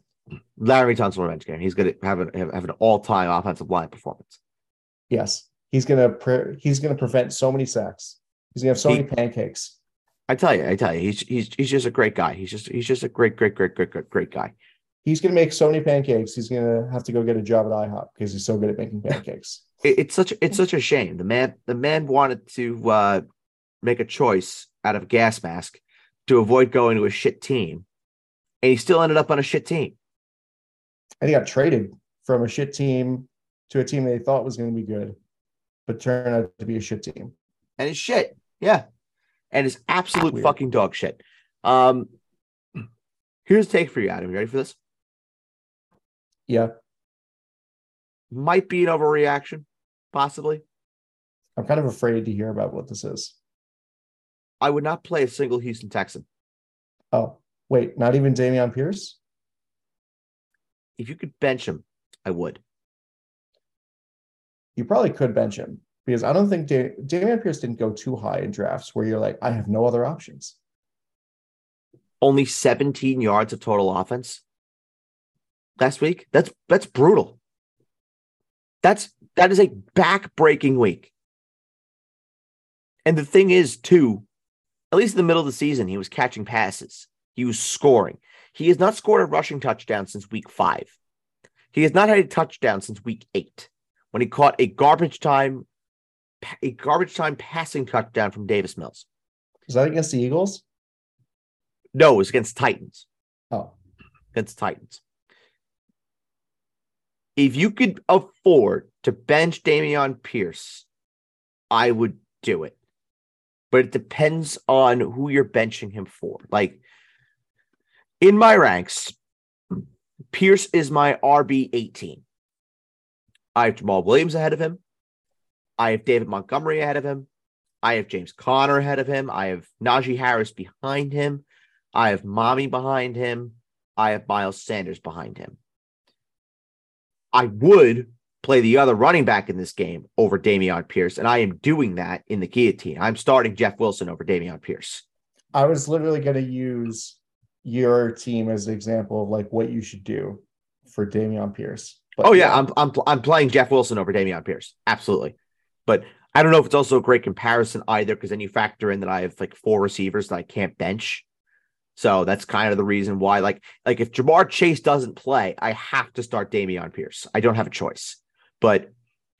Laremy Tunsil revenge game. He's going to have, an have an all time offensive line performance. Yes, he's gonna pre- he's gonna prevent so many sacks. He's gonna have so he, many pancakes. I tell you, I tell you, he's he's he's just a great guy. He's just he's just a great, great, great, great, great, great guy. He's gonna make so many pancakes. He's gonna have to go get a job at IHOP because he's so good at making pancakes. it, it's such it's such a shame. The man the man wanted to uh, make a choice out of a gas mask to avoid going to a shit team, and he still ended up on a shit team. And he got traded from a shit team to a team they thought was going to be good, but turned out to be a shit team. And it's shit. Yeah. And it's absolute Weird. fucking dog shit. Um, here's a take for you, Adam. You ready for this? Yeah. Might be an overreaction, possibly. I'm kind of afraid to hear about what this is. I would not play a single Houston Texan. Oh, Wait, not even Dameon Pierce? If you could bench him, I would. You probably could bench him because I don't think da- Dameon Pierce didn't go too high in drafts where you're like, I have no other options. Only 17 yards of total offense last week. That's that's brutal. That's that is a back-breaking week. And the thing is, too, at least in the middle of the season, he was catching passes. He was scoring. He has not scored a rushing touchdown since week five. He has not had a touchdown since week eight when he caught a garbage time, a garbage time passing touchdown from Davis Mills. Is that against the Eagles? No, it was against Titans. Oh, Against Titans. If you could afford to bench Dameon Pierce, I would do it. But it depends on who you're benching him for. Like in my ranks, Pierce is my RB 18. I have Jamaal Williams ahead of him. I have David Montgomery ahead of him. I have James Conner ahead of him. I have Najee Harris behind him. I have Mommy behind him. I have Miles Sanders behind him. I would play the other running back in this game over Dameon Pierce, and I am doing that in the guillotine. I'm starting Jeff Wilson over Dameon Pierce. I was literally going to use your team as an example of like what you should do for Dameon Pierce. But Oh yeah, I'm I'm I'm playing Jeff Wilson over Dameon Pierce. Absolutely. But I don't know if it's also a great comparison either, because then you factor in that I have like four receivers that I can't bench. So that's kind of the reason why. Like, like if Ja'Marr Chase doesn't play, I have to start Dameon Pierce. I don't have a choice. But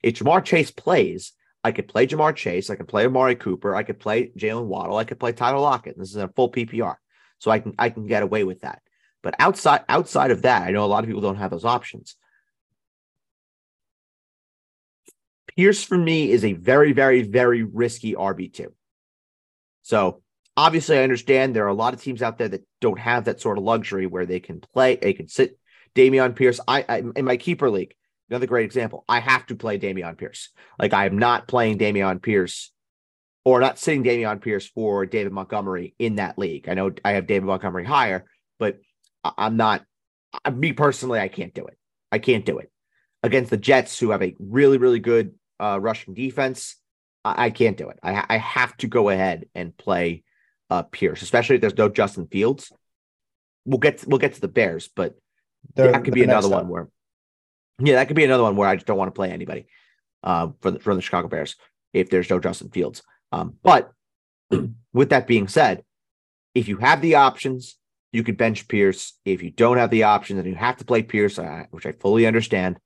if Ja'Marr Chase plays, I could play Ja'Marr Chase, I could play Amari Cooper, I could play Jalen Waddle, I could play Tyler Lockett. This is a full PPR. So I can I can get away with that. But outside outside of that, I know a lot of people don't have those options. Pierce for me is a very, very, very risky RB2. So obviously, I understand there are a lot of teams out there that don't have that sort of luxury where they can play, they can sit Dameon Pierce. I, I in my keeper league, another great example. I have to play Dameon Pierce. Like I am not playing Dameon Pierce or not sitting Dameon Pierce for David Montgomery in that league. I know I have David Montgomery higher, but I'm not. I, me personally, I can't do it. I can't do it against the Jets, who have a really, really good uh, rushing defense. I, I can't do it. I, I have to go ahead and play uh, Pierce, especially if there's no Justin Fields. We'll get to, we'll get to the Bears, but They're- that could be another one where, yeah, that could be another one where I just don't want to play anybody uh, from the, from the Chicago Bears if there's no Justin Fields. Um, but with that being said, if you have the options, you could bench Pierce. If you don't have the options and you have to play Pierce, uh, which I fully understand,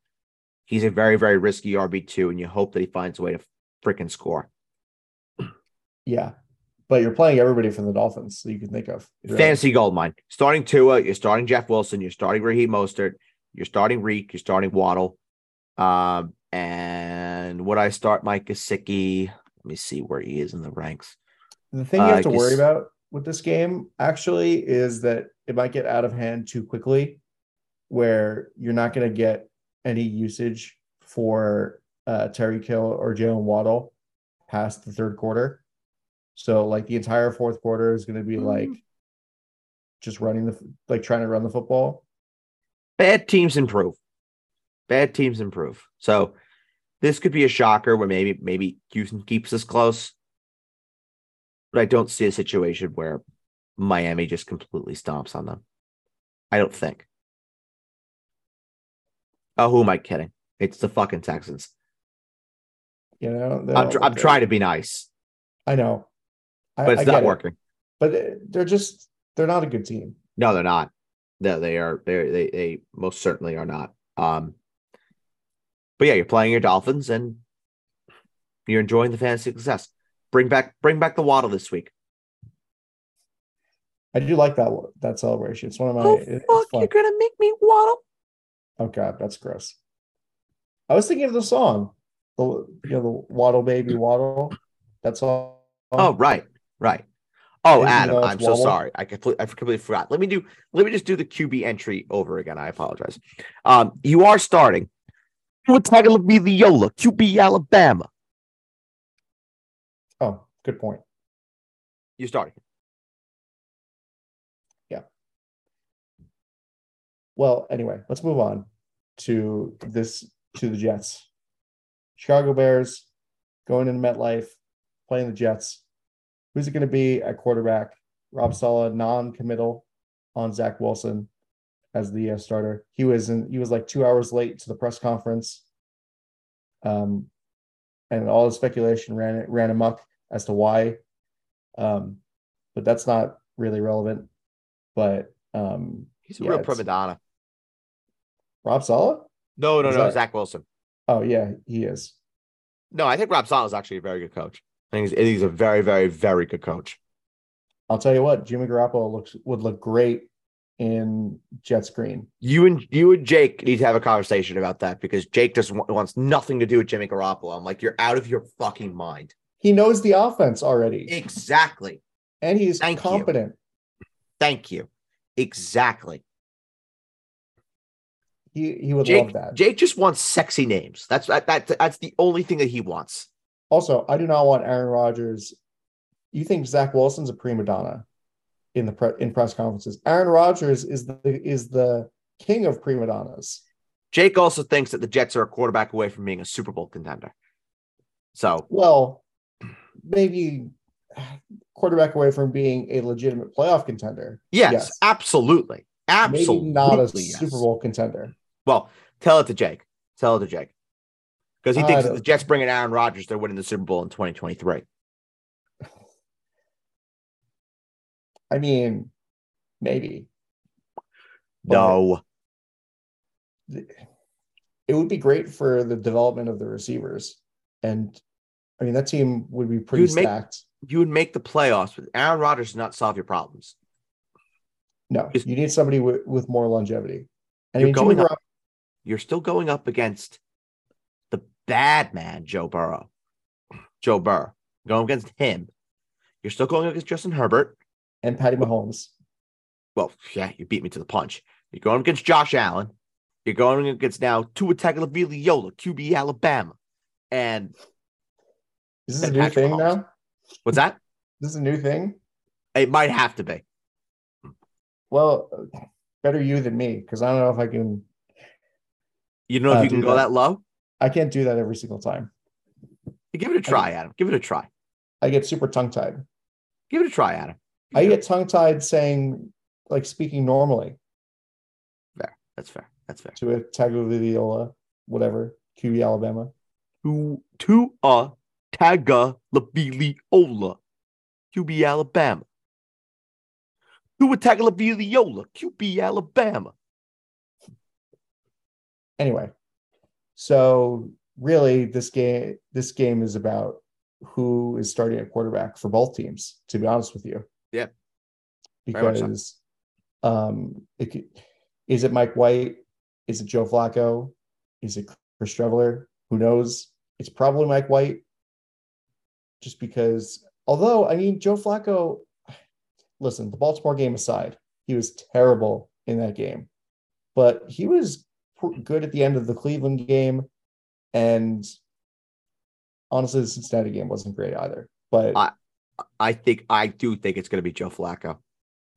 he's a very, very risky RB2, and you hope that he finds a way to freaking score. Yeah. But you're playing everybody from the Dolphins that you can think of. Fantasy gold mine. Starting Tua, you're starting Jeff Wilson, you're starting Raheem Mostert, you're starting Reek, you're starting Waddle. Um, and would I start Mike Gesicki? Let me see where he is in the ranks. The thing you Uh, have to worry about with this game actually is that it might get out of hand too quickly, where you're not going to get any usage for uh, Tyreek Hill or Jalen Waddle past the third quarter. So, like the entire fourth quarter is going to be like just running the like trying to run the football. Bad teams improve. Bad teams improve. So this could be a shocker where maybe maybe Houston keeps us close. But I don't see a situation where Miami just completely stomps on them. I don't think. Oh, who am I kidding? It's the fucking Texans. You know, I'm, tr- I'm trying to be nice, I know, I, but it's I not get it. working. But they're just they're not a good team. No, they're not. No, they are. They they they most certainly are not. Um, but yeah, you're playing your Dolphins and you're enjoying the fantasy success. Bring back bring back the waddle this week. I do like that that celebration. It's one of my. oh fuck, you're gonna make me waddle. Oh god, that's gross. I was thinking of the song, the you know the Waddle Baby Waddle. That's all. Oh right, right. Oh Even Adam, I'm so sorry. I completely I completely forgot. Let me do. Let me just do the QB entry over again. I apologize. Um, you are starting. We're talking to be the Yola QB Alabama. Oh, good point. You're starting. Yeah. Well, anyway, let's move on to this to the Jets. Chicago Bears going into MetLife, playing the Jets. Who's it going to be at quarterback? Rob Saleh non-committal on Zach Wilson as the uh, starter. He was in. He was like two hours late to the press conference. Um, and all the speculation ran ran amok as to why. Um, but that's not really relevant. But um, He's a Yeah, real prima donna. Rob Saleh? No, no, Is no. that- Zach Wilson. Oh yeah, he is. No, I think Rob Saleh is actually a very good coach. I think he's, he's a very, very, very good coach. I'll tell you what, Jimmy Garoppolo looks would look great in Jets green. You and you and Jake need to have a conversation about that because Jake just wa- wants nothing to do with Jimmy Garoppolo. I'm like, you're out of your fucking mind. He knows the offense already, Exactly. and he's Thank you. Thank you. Exactly. He he would Jake, love that. Jake just wants sexy names. That's that, that that's the only thing that he wants. Also, I do not want Aaron Rodgers. You think Zach Wilson's a prima donna in the pre, in press conferences? Aaron Rodgers is the is the king of prima donnas. Jake also thinks that the Jets are a quarterback away from being a Super Bowl contender. So Well, maybe quarterback away from being a legitimate playoff contender. yes, Yes. absolutely. Absolutely Maybe not a yes. Super Bowl contender. Well, tell it to Jake. Tell it to Jake. Because he I thinks the Jets bringing Aaron Rodgers, they're winning the Super Bowl in 2023. I mean, maybe. No. it would be great for the development of the receivers. And I mean, that team would be pretty You'd make- stacked. You would make the playoffs, but Aaron Rodgers does not solve your problems. No, you need somebody with, with more longevity. And I mean, Jimmy going up- Garoppolo- You're still going up against the bad man, Joe Burrow. Joe Burr. Going against him. You're still going against Justin Herbert. and Patty Mahomes. Well, yeah, you beat me to the punch. You're going against Josh Allen. You're going against now Tua Tagovailoa, QB Alabama, and Is this a new Patrick thing Mahomes. now? what's that? This is a new thing? It might have to be. Well, better you than me because I don't know if I can. You don't know Uh, if you can go that. that low. I can't do that every single time. Give it a try, Adam. Give it a try. I get super tongue tied. Give it a try, Adam. I get tongue tied saying, like, speaking normally Fair. That's fair. That's fair. to a Tagovailoa, whatever, QB Alabama. To to a Taga Laviliola, QB Alabama. To a Taga Laviliola, QB Alabama. Anyway, so really, this game this game is about who is starting at quarterback for both teams. To be honest with you, Yeah. Much so. because um, it could, is it Mike White? Is it Joe Flacco? Is it Chris Streveler? Who knows? It's probably Mike White. Just because, although I mean, Joe Flacco. Listen, the Baltimore game aside, he was terrible in that game, but he was good at the end of the Cleveland game, and honestly, the Cincinnati game wasn't great either. But I- I think I do think it's going to be Joe Flacco.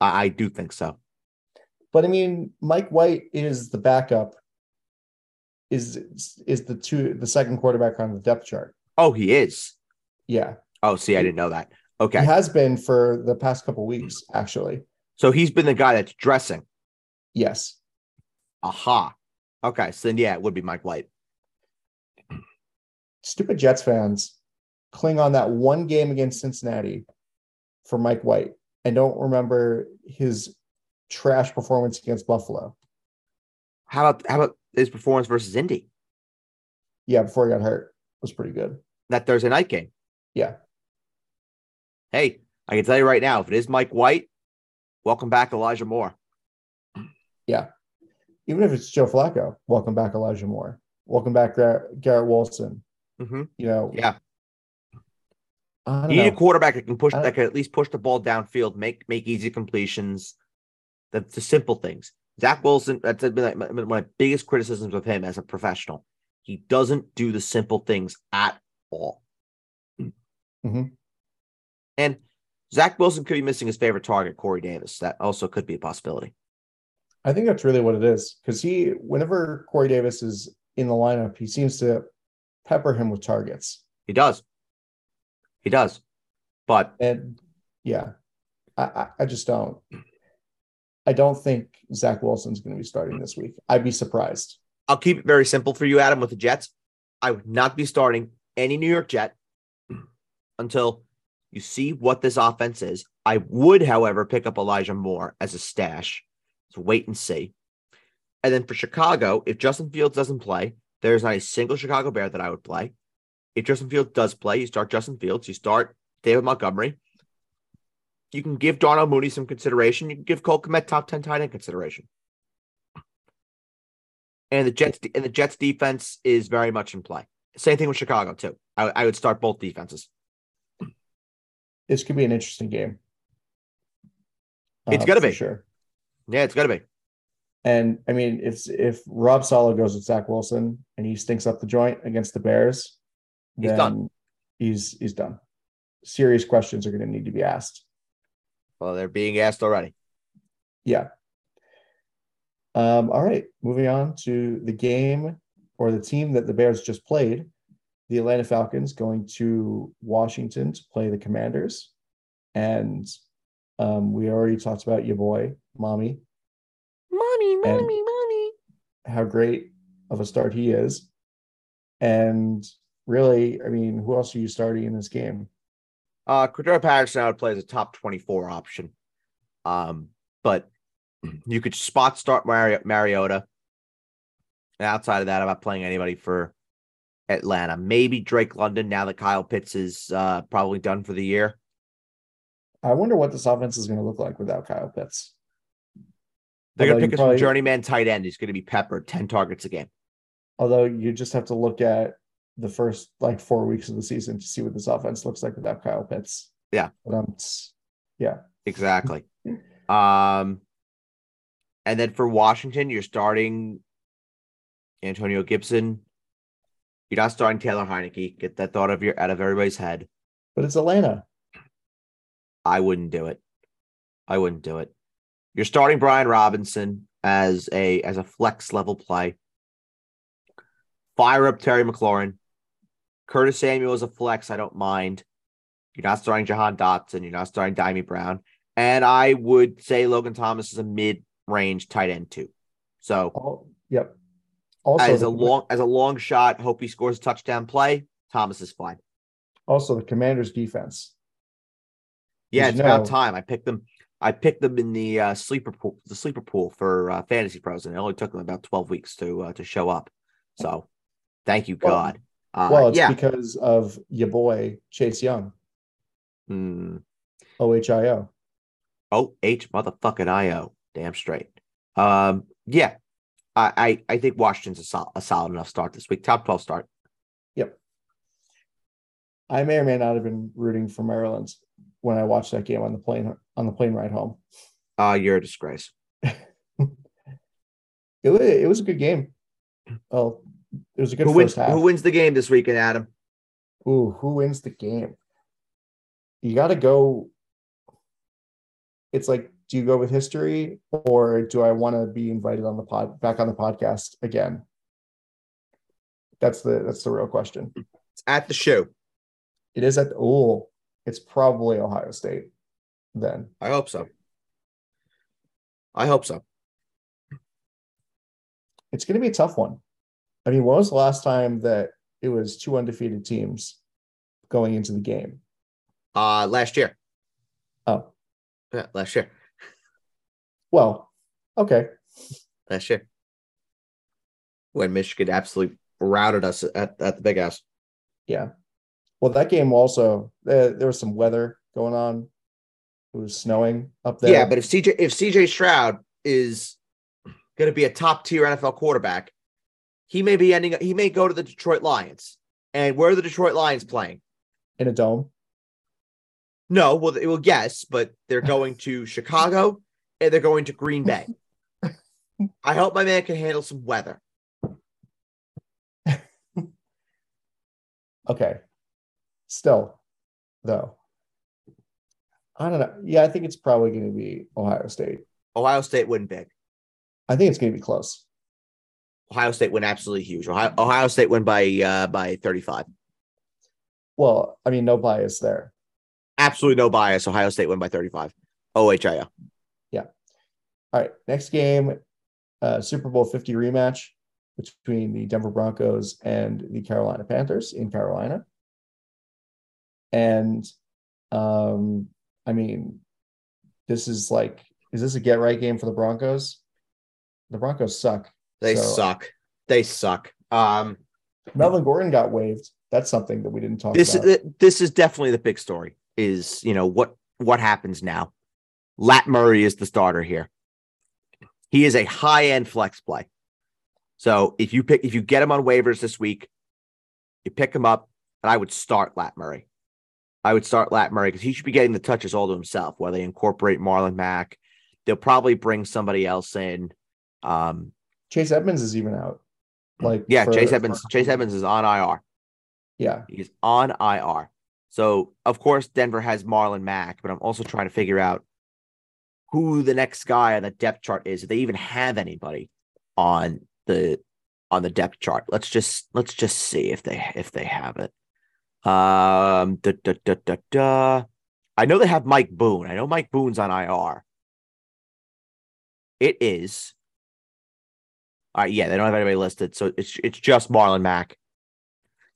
I, I do think so. But I mean, Mike White is the backup. Is is the two the second quarterback on the depth chart? Oh, he is. Yeah, Oh, see, I didn't know that. Okay, he has been for the past couple weeks, actually. so he's been the guy that's dressing. Yes, Aha. Okay, so then yeah, it would be Mike White. stupid Jets fans cling on that one game against Cincinnati for Mike White and don't remember his trash performance against Buffalo. How about how about his performance versus Indy Yeah, before he got hurt, was pretty good. that Thursday night game? Yeah, Hey, I can tell you right now, if it is Mike White, welcome back Elijah Moore. Even if it's Joe Flacco, welcome back Elijah Moore. Welcome back Gar- Garrett Wilson. hmm You know, Yeah, you need a quarterback that can push, that can at least push the ball downfield, make make easy completions. The, the simple things. Zach Wilson, that's been like my- my biggest criticisms of him as a professional. He doesn't do the simple things at all. Mhm. And Zach Wilson could be missing his favorite target, Corey Davis. That also could be a possibility. I think that's really what it is because he, whenever Corey Davis is in the lineup, he seems to pepper him with targets. He does. He does. But And yeah, I, I, just don't. I don't think Zach Wilson's going to be starting this week. I'd be surprised. I'll keep it very simple for you, Adam, with the Jets. I would not be starting any New York Jet until you see what this offense is. I would, however, pick up Elijah Moore as a stash. So wait and see. And then for Chicago, if Justin Fields doesn't play, there's not a single Chicago Bear that I would play. If Justin Fields does play, you start Justin Fields, you start David Montgomery. You can give Darnell Mooney some consideration. You can give Cole Kmet top 10 tight end consideration. And the Jets and the Jets defense is very much in play. Same thing with Chicago, too. I, I would start both defenses. This could be an interesting game. It's Uh, gonna be. sure. Yeah, it's gotta be. And I mean, if if Rob Saleh goes with Zach Wilson and he stinks up the joint against the Bears, He's done. He's he's done. Serious questions are going to need to be asked. Well, they're being asked already. Yeah. Um, all right, moving on to the game or the team that the Bears just played. The Atlanta Falcons going to Washington to play the Commanders. And um, we already talked about your boy, Mommy, Mommy, mommy, mommy. how great of a start he is. And really, I mean, who else are you starting in this game? Uh, Cordarrelle Patterson, I would play as a top 24 option. Um, but you could spot start Mari- Mariota. And outside of that, I'm not playing anybody for Atlanta. Maybe Drake London now that Kyle Pitts is uh, probably done for the year. I wonder what this offense is going to look like without Kyle Pitts. They're going to pick us probably- from journeyman tight end. He's going to be peppered 10 targets a game. Although you just have to look at the first like four weeks of the season to see what this offense looks like without Kyle Pitts. Yeah. But um, yeah. Exactly. um, and then for Washington, you're starting Antonio Gibson. You're not starting Taylor Heinicke. Get that thought of your out of everybody's head. But it's Atlanta. I wouldn't do it. I wouldn't do it. You're starting Brian Robinson as a as a flex level play. Fire up Terry McLaurin. Curtis Samuel is a flex. I don't mind. You're not starting Jahan Dotson. You're not starting Dyami Brown. And I would say Logan Thomas is a mid range tight end too. So All, yep. Also, as a long as a long shot, hope he scores a touchdown play. Thomas is fine. also the Commanders defense. Yeah, it's about time. I picked them. I picked them in the uh, sleeper pool, the sleeper pool for uh, fantasy pros, and it only took them about twelve weeks to uh, to show up. So, thank you, Well- God. Uh, well, it's yeah, because of your boy Chase Young, Mm, OHIO. oh H motherfucking io, damn straight. Um, yeah, I I, I think Washington's a, sol- a solid enough start this week. Top twelve start. Yep. I may or may not have been rooting for Maryland when I watched that game on the plane on the plane ride home. Uh, you're a disgrace. It was, it was a good game. Oh, it was a good Who first wins? half. Who wins the game this weekend, Adam? Ooh, who wins the game? You got to go. It's like, do you go with history or do I want to be invited on the pod back on the podcast again? That's the that's the real question. It's at the shoe. It is at the oh, it's probably Ohio State. Then I hope so. I hope so. it's going to be a tough one. I mean, when was the last time that it was two undefeated teams going into the game? Uh, last year. Oh, Yeah, last year. well, okay. last year when Michigan absolutely routed us at, at the big house. Yeah. Well, that game also there, there was some weather going on. It was snowing up there. Yeah, but if CJ if CJ Stroud is going to be a top tier NFL quarterback, he may be ending. He may go to the Detroit Lions. And where are the Detroit Lions playing? in a dome. No, well, it will guess, but they're going to Chicago and they're going to Green Bay. I hope my man can handle some weather. Okay. Still, though, I don't know. Yeah, I think it's probably going to be Ohio State. Ohio State win big. I think it's going to be close. Ohio State win absolutely huge. Ohio, Ohio State win by uh, by 35. Well, I mean, no bias there. Absolutely no bias. Ohio State win by 35. OHIO. Yeah. All right, next game, uh, Super Bowl 50 rematch between the Denver Broncos and the Carolina Panthers in Carolina. And um, I mean, this is like, is this a get right game for the Broncos? The Broncos suck. They So- suck. They suck. Um, Melvin Gordon got waived. That's something that we didn't talk this about. this is definitely the big story. Is you know what what happens now? Lat Murray is the starter here. He is a high end flex play. So if you pick if you get him on waivers this week, you pick him up, and I would start Lat Murray. I would start Lat Murray because he should be getting the touches all to himself. While they incorporate Marlon Mack, they'll probably bring somebody else in. Um, Chase Edmonds is even out. Like, yeah, for- Chase Edmonds. for- Chase Edmonds is on IR. Yeah, He's on IR. So of course Denver has Marlon Mack, but I'm also trying to figure out who the next guy on the depth chart is. If they even have anybody on the on the depth chart. Let's just let's just see if they if they have it. Um da, da, da, da, da. I know they have Mike Boone. I know Mike Boone's on IR. It is. All right, yeah, they don't have anybody listed. So it's it's just Marlon Mack.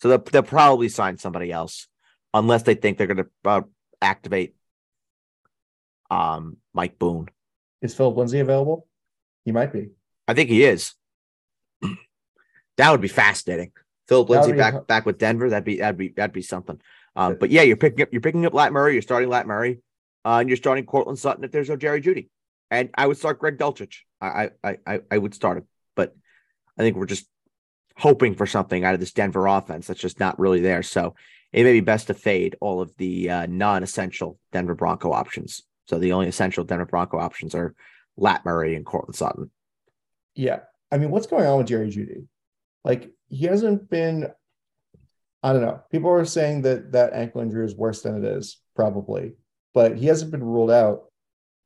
So they'll, they'll probably sign somebody else unless they think they're going to uh, activate um, Mike Boone. is Philip Lindsay available? He might be. I think he is. that would be fascinating. Philip Lindsay back back with Denver. That'd be that'd be that'd be something. Um, but yeah, you're picking up you're picking up Lat Murray. You're starting Lat Murray, uh, and you're starting Courtland Sutton if there's no Jerry Jeudy. And I would start Greg Dulcich. I I I I would start him, but I think we're just hoping for something out of this Denver offense that's just not really there. So it may be best to fade all of the uh, non-essential Denver Bronco options. So the only essential Denver Bronco options are Lat Murray and Courtland Sutton. Yeah. I mean, what's going on with Jerry Jeudy? Like, he hasn't been, I don't know. People are saying that that ankle injury is worse than it is, probably, but he hasn't been ruled out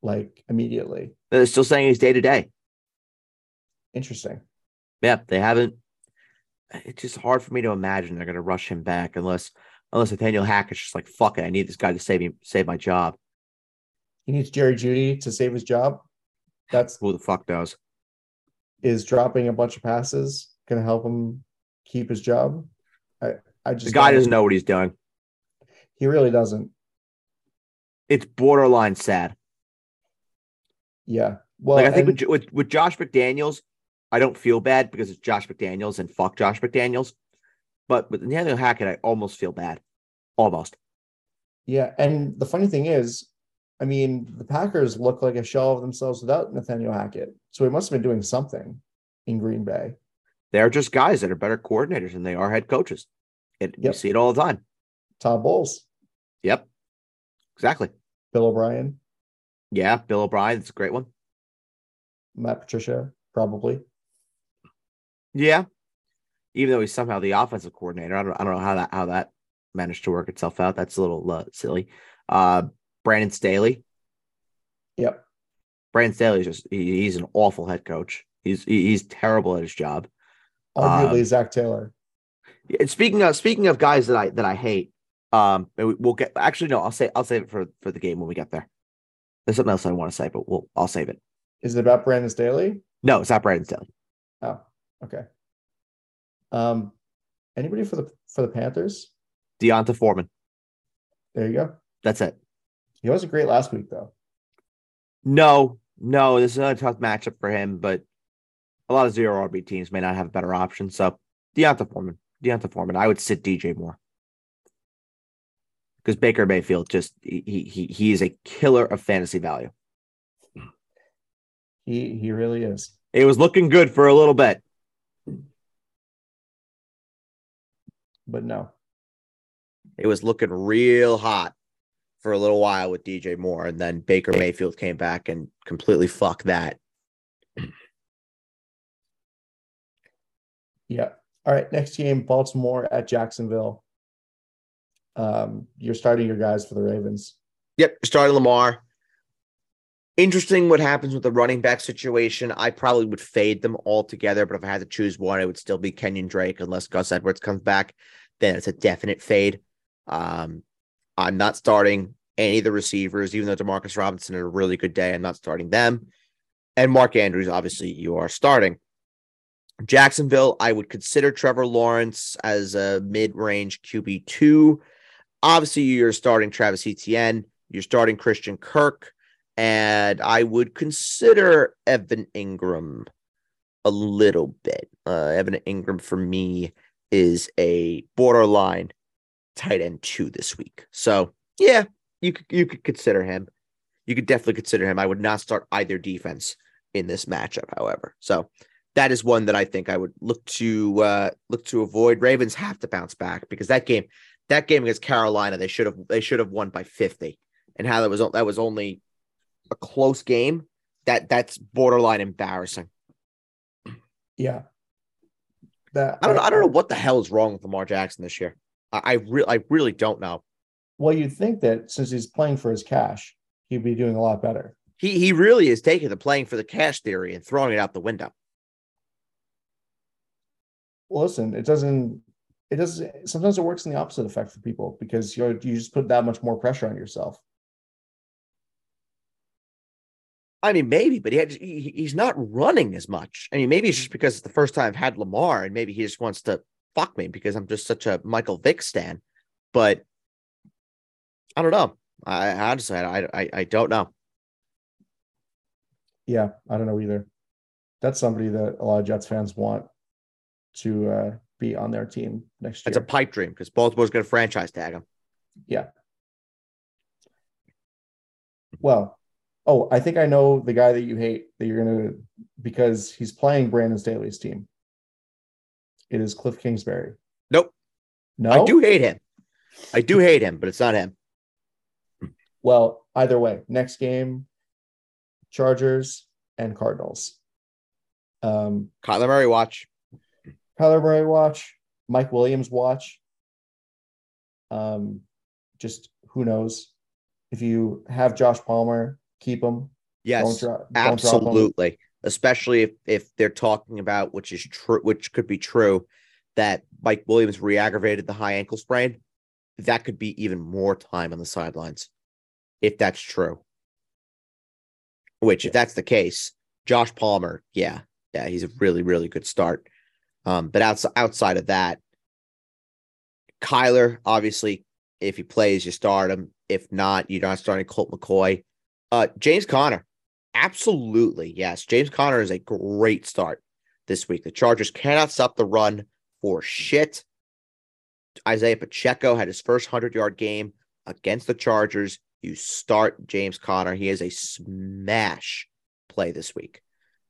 like immediately. They're still saying he's day to day. Interesting. Yeah, they haven't. It's just hard for me to imagine they're going to rush him back unless unless Nathaniel Hackett's just like fuck it. I need this guy to save me, save my job. He needs Jerry Jeudy to save his job. That's Who the fuck does. is dropping a bunch of passes going to help him keep his job. I, I just The guy doesn't know what he's doing. He really doesn't. It's borderline sad. Yeah. Well, like I think and- with, with with Josh McDaniels, I don't feel bad because it's Josh McDaniels and fuck Josh McDaniels. But with Nathaniel Hackett, I almost feel bad. Almost. Yeah, and the funny thing is, I mean, the Packers look like a shell of themselves without Nathaniel Hackett. So he must have been doing something in Green Bay. They're just guys that are better coordinators than they are head coaches. It, You Yep. see it all the time. Todd Bowles, Yep. Exactly. Bill O'Brien, Yeah. Bill O'Brien, it's a great one. Matt Patricia, probably. Yeah. Even though he's somehow the offensive coordinator, I don't, I don't know how that how that managed to work itself out. That's a little uh, silly. Uh, Brandon Staley. Yep. Brandon Staley is just he, he's an awful head coach. He's he, he's terrible at his job. Arguably Um, Zac Taylor. And speaking of speaking of guys that I that I hate, um, we- we'll get actually no, I'll say I'll save it for for the game when we get there. There's something else I want to say, but we'll I'll save it. Is it about Brandon Staley? No, it's not Brandon Staley. Oh, okay. Um, anybody for the for the Panthers? D'Onta Foreman. There you go. That's it. He wasn't great last week though. No, no, this is a tough matchup for him, but a lot of zero RB teams may not have a better option. So D'Onta Foreman, D'Onta Foreman, I would sit DJ Moore because Baker Mayfield just he he he is a killer of fantasy value. He he really is. It was looking good for a little bit. But no. It was looking real hot for a little while with DJ Moore, and then Baker Mayfield came back and completely fucked that. Yeah. All right. Next game, Baltimore at Jacksonville. Um, you're starting your guys for the Ravens. Yep, starting Lamar. Interesting what happens with the running back situation. I probably would fade them all together, but if I had to choose one, it would still be Kenyon Drake unless Gus Edwards comes back. Then it's a definite fade. Um, I'm not starting any of the receivers, even though Demarcus Robinson had a really good day. I'm not starting them. And Mark Andrews, obviously, you are starting. Jacksonville, I would consider Trevor Lawrence as a mid-range QB2. Obviously, you're starting Travis Etienne, you're starting Christian Kirk, and I would consider Evan Engram a little bit. Uh, Evan Engram for me is a borderline tight end two this week. So yeah, you could you could consider him. You could definitely consider him. I would not start either defense in this matchup, however. So that is one that I think I would look to uh, look to avoid. Ravens have to bounce back because that game, that game against Carolina, they should have they should have won by fifty, and how that was that was only a close game. That that's borderline embarrassing. Yeah, that I don't I, I don't know what the hell is wrong with Lamar Jackson this year. I I, re- I really don't know. Well, you'd think that since he's playing for his cash, he'd be doing a lot better. He he really is taking the playing for the cash theory and throwing it out the window listen, it doesn't. It doesn't, Sometimes it works in the opposite effect for people because you you just put that much more pressure on yourself. I mean, maybe, but he, had, he he's not running as much. I mean, maybe it's just because it's the first time I've had Lamar, and maybe he just wants to fuck me because I'm just such a Michael Vick stan. But I don't know. I honestly, I, I, I don't know. Yeah, I don't know either. That's somebody that a lot of Jets fans want to uh, be on their team next year. It's a pipe dream because Baltimore's going to franchise tag him. Yeah. Well, oh, I think I know the guy that you hate that you're going to because he's playing Brandon Staley's team. It is Cliff Kingsbury. Nope. No, I do hate him. I do hate him, but it's not him. Well, either way, next game, Chargers and Cardinals. Um, Kyler Murray watch. Kyler Murray watch, Mike Williams watch. Um, just who knows? If you have Josh Palmer, keep him. Yes, don't don't absolutely. Especially if if they're talking about which is true, which could be true, that Mike Williams re-aggravated the high ankle sprain. That could be even more time on the sidelines, if that's true. Which, if that's the case, Josh Palmer, yeah, yeah, he's a really, really good start. Um, but outside outside of that, Kyler, obviously, if he plays, you start him. If not, you're not starting Colt McCoy. Uh, James Conner, absolutely yes. James Conner is a great start this week. The Chargers cannot stop the run for shit. Isaiah Pacheco had his first hundred yard game against the Chargers. You start James Conner. He is a smash play this week.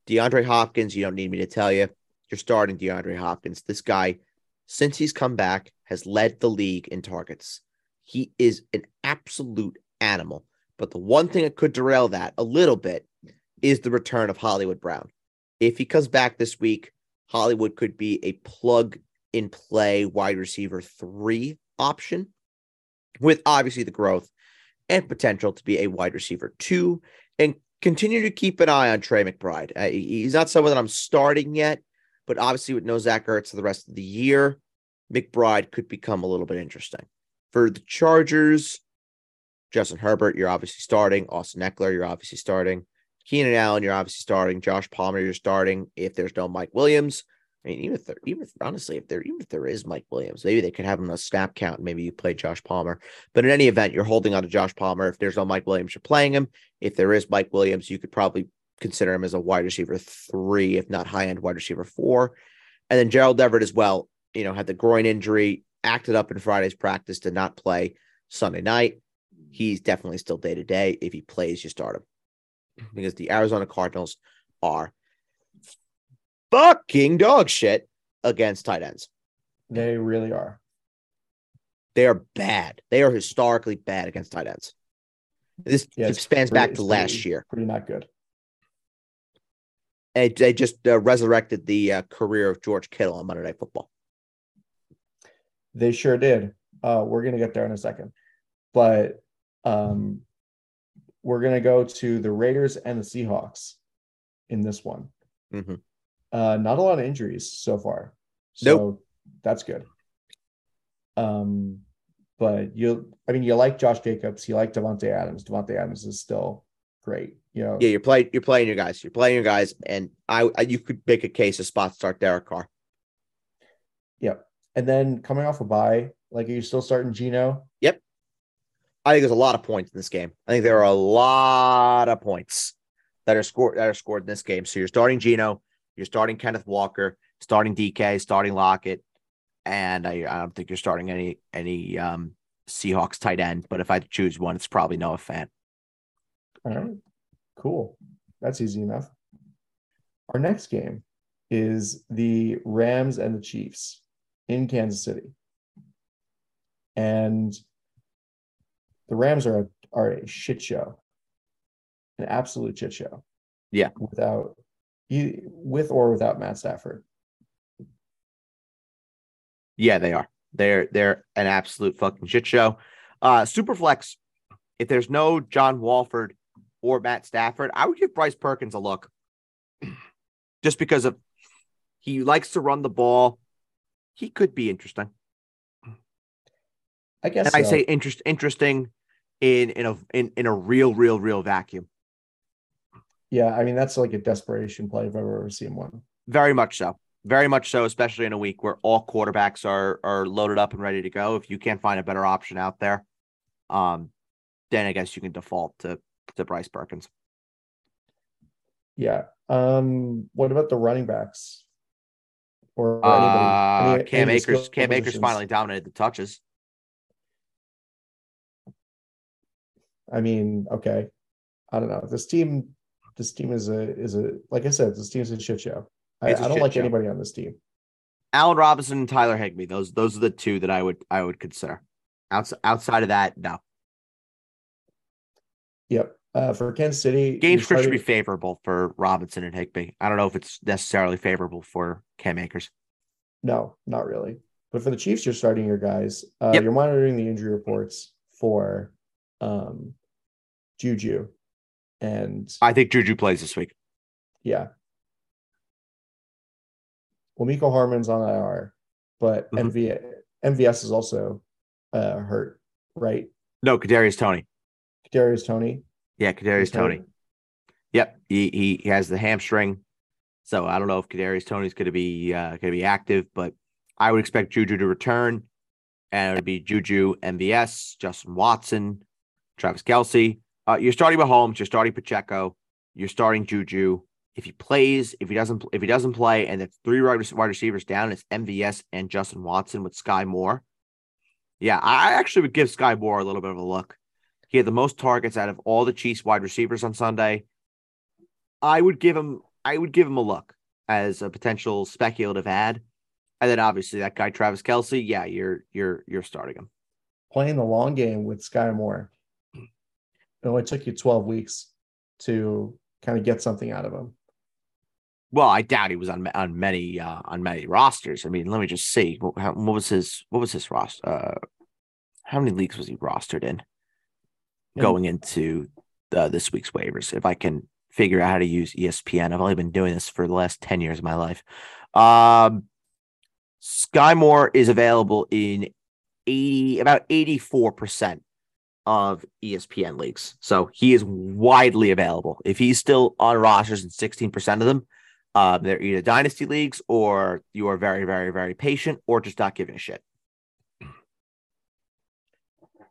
DeAndre Hopkins, you don't need me to tell you, you're starting DeAndre Hopkins. This guy, since he's come back, has led the league in targets. He is an absolute animal. But the one thing that could derail that a little bit is the return of Hollywood Brown. If he comes back this week, Hollywood could be a plug in play wide receiver three option with obviously the growth and potential to be a wide receiver two and continue to keep an eye on Trey McBride. Uh, he's not someone that I'm starting yet, but obviously, with no Zach Ertz for the rest of the year, McBride could become a little bit interesting. For the Chargers, Justin Herbert, you're obviously starting. Austin Ekeler, you're obviously starting. Keenan Allen, you're obviously starting. Josh Palmer, you're starting. If there's no Mike Williams, I mean, even if there, even if honestly, if there, even if there is Mike Williams, maybe they could have him on a snap count. Maybe you play Josh Palmer. But in any event, you're holding on to Josh Palmer. If there's no Mike Williams, you're playing him. If there is Mike Williams, you could probably consider him as a wide receiver three, if not high end wide receiver four. And then Gerald Everett as well, you know, had the groin injury, acted up in Friday's practice, did not play Sunday night. He's definitely still day to day. If he plays, you start him because the Arizona Cardinals are fucking dog shit against tight ends. They really are. They are bad. They are historically bad against tight ends. This yeah, spans pretty, back to last pretty, year. Pretty not good and they just uh, resurrected the uh, career of George Kittle on Monday Night Football. They sure did. Uh, we're gonna get there in a second, but um, we're gonna go to the Raiders and the Seahawks in this one. Mhm. Uh, not a lot of injuries so far, so Nope. that's good. Um, but you, I mean, you like Josh Jacobs, you like Davante Adams. Davante Adams is still great. Know, Yeah, you're playing. You're playing your guys. You're playing your guys, and I, I you could make a case a spot start Derek Carr. Yep. And then coming off a bye, like, are you still starting Gino? Yep. I think there's a lot of points in this game. I think there are a lot of points that are scored that are scored in this game. So you're starting Gino, you're starting Kenneth Walker, starting DK, starting Lockett, and I, I don't think you're starting any any um, Seahawks tight end. But if I had to choose one, it's probably Noah Fant. All right. Cool. That's easy enough. Our next game is the Rams and the Chiefs in Kansas City. And the Rams are a, are a shit show. An absolute shit show. Yeah. Without you with or without Matt Stafford. Yeah, they are. They're they're an absolute fucking shit show. Uh Superflex, if there's no John Wolford or Matt Stafford, I would give Bryce Perkins a look. Just because of he likes to run the ball. He could be interesting. I guess And I say interest interesting in in a in, in a real, real, real vacuum. yeah, I mean that's like a desperation play if I've ever seen one. Very much so. Very much so, especially in a week where all quarterbacks are are loaded up and ready to go. If you can't find a better option out there, um, then I guess you can default to to Bryce Perkins. Yeah. Um, what about the running backs? Or Uh, anybody? any- Cam any Akers. Cam Akers finally dominated the touches. I mean, okay. I don't know. This team, this team is a is a like I said, this team's a shit show. I, I don't like show. anybody on this team. Allen Robinson and Tyler Higbee. Those those are the two that I would I would consider. Outside outside of that, no. Yep. Uh, for Kansas City, Game script should be favorable for Robinson and Higbee. I don't know if it's necessarily favorable for Cam Akers. no, not really. But for the Chiefs, you're starting your guys. Uh, Yep. You're monitoring the injury reports for um, Juju, and I think Juju plays this week. Yeah. Well, Mecole Hardman's on IR, but Mhm. MV, MVS is also uh, hurt, right? No, Kadarius Toney. Darius Toney. Yeah, Kadarius. Toney. Yep, he, he has the hamstring, so I don't know if Kadarius Toney's going to be uh, going to be active, but I would expect Juju to return, and it would be Juju, MVS, Justin Watson, Travis Kelce. Uh, you're starting Mahomes, you're starting Pacheco, you're starting Juju. If he plays, if he doesn't, if he doesn't play, and it's three wide receivers down, it's MVS and Justin Watson with Skyy Moore. Yeah, I actually would give Skyy Moore a little bit of a look. He had the most targets out of all the Chiefs wide receivers on Sunday. I would give him I would give him a look as a potential speculative ad. And then obviously that guy Travis Kelce, yeah, you're you're you're starting him. Playing the long game with Skyy Moore. It only took you 12 weeks to kind of get something out of him. Well, I doubt he was on on many uh, on many rosters. I mean, let me just see what, how, what was his what was his roster? Uh, how many leagues was he rostered in In- going into uh, this week's waivers? If I can figure out how to use ESPN, I've only been doing this for the last ten years of my life. Um, Skyy Moore is available in eighty about eighty four percent of ESPN leagues, so he is widely available. If he's still on rosters in sixteen percent of them, um, they're either dynasty leagues or you are very, very, very patient or just not giving a shit.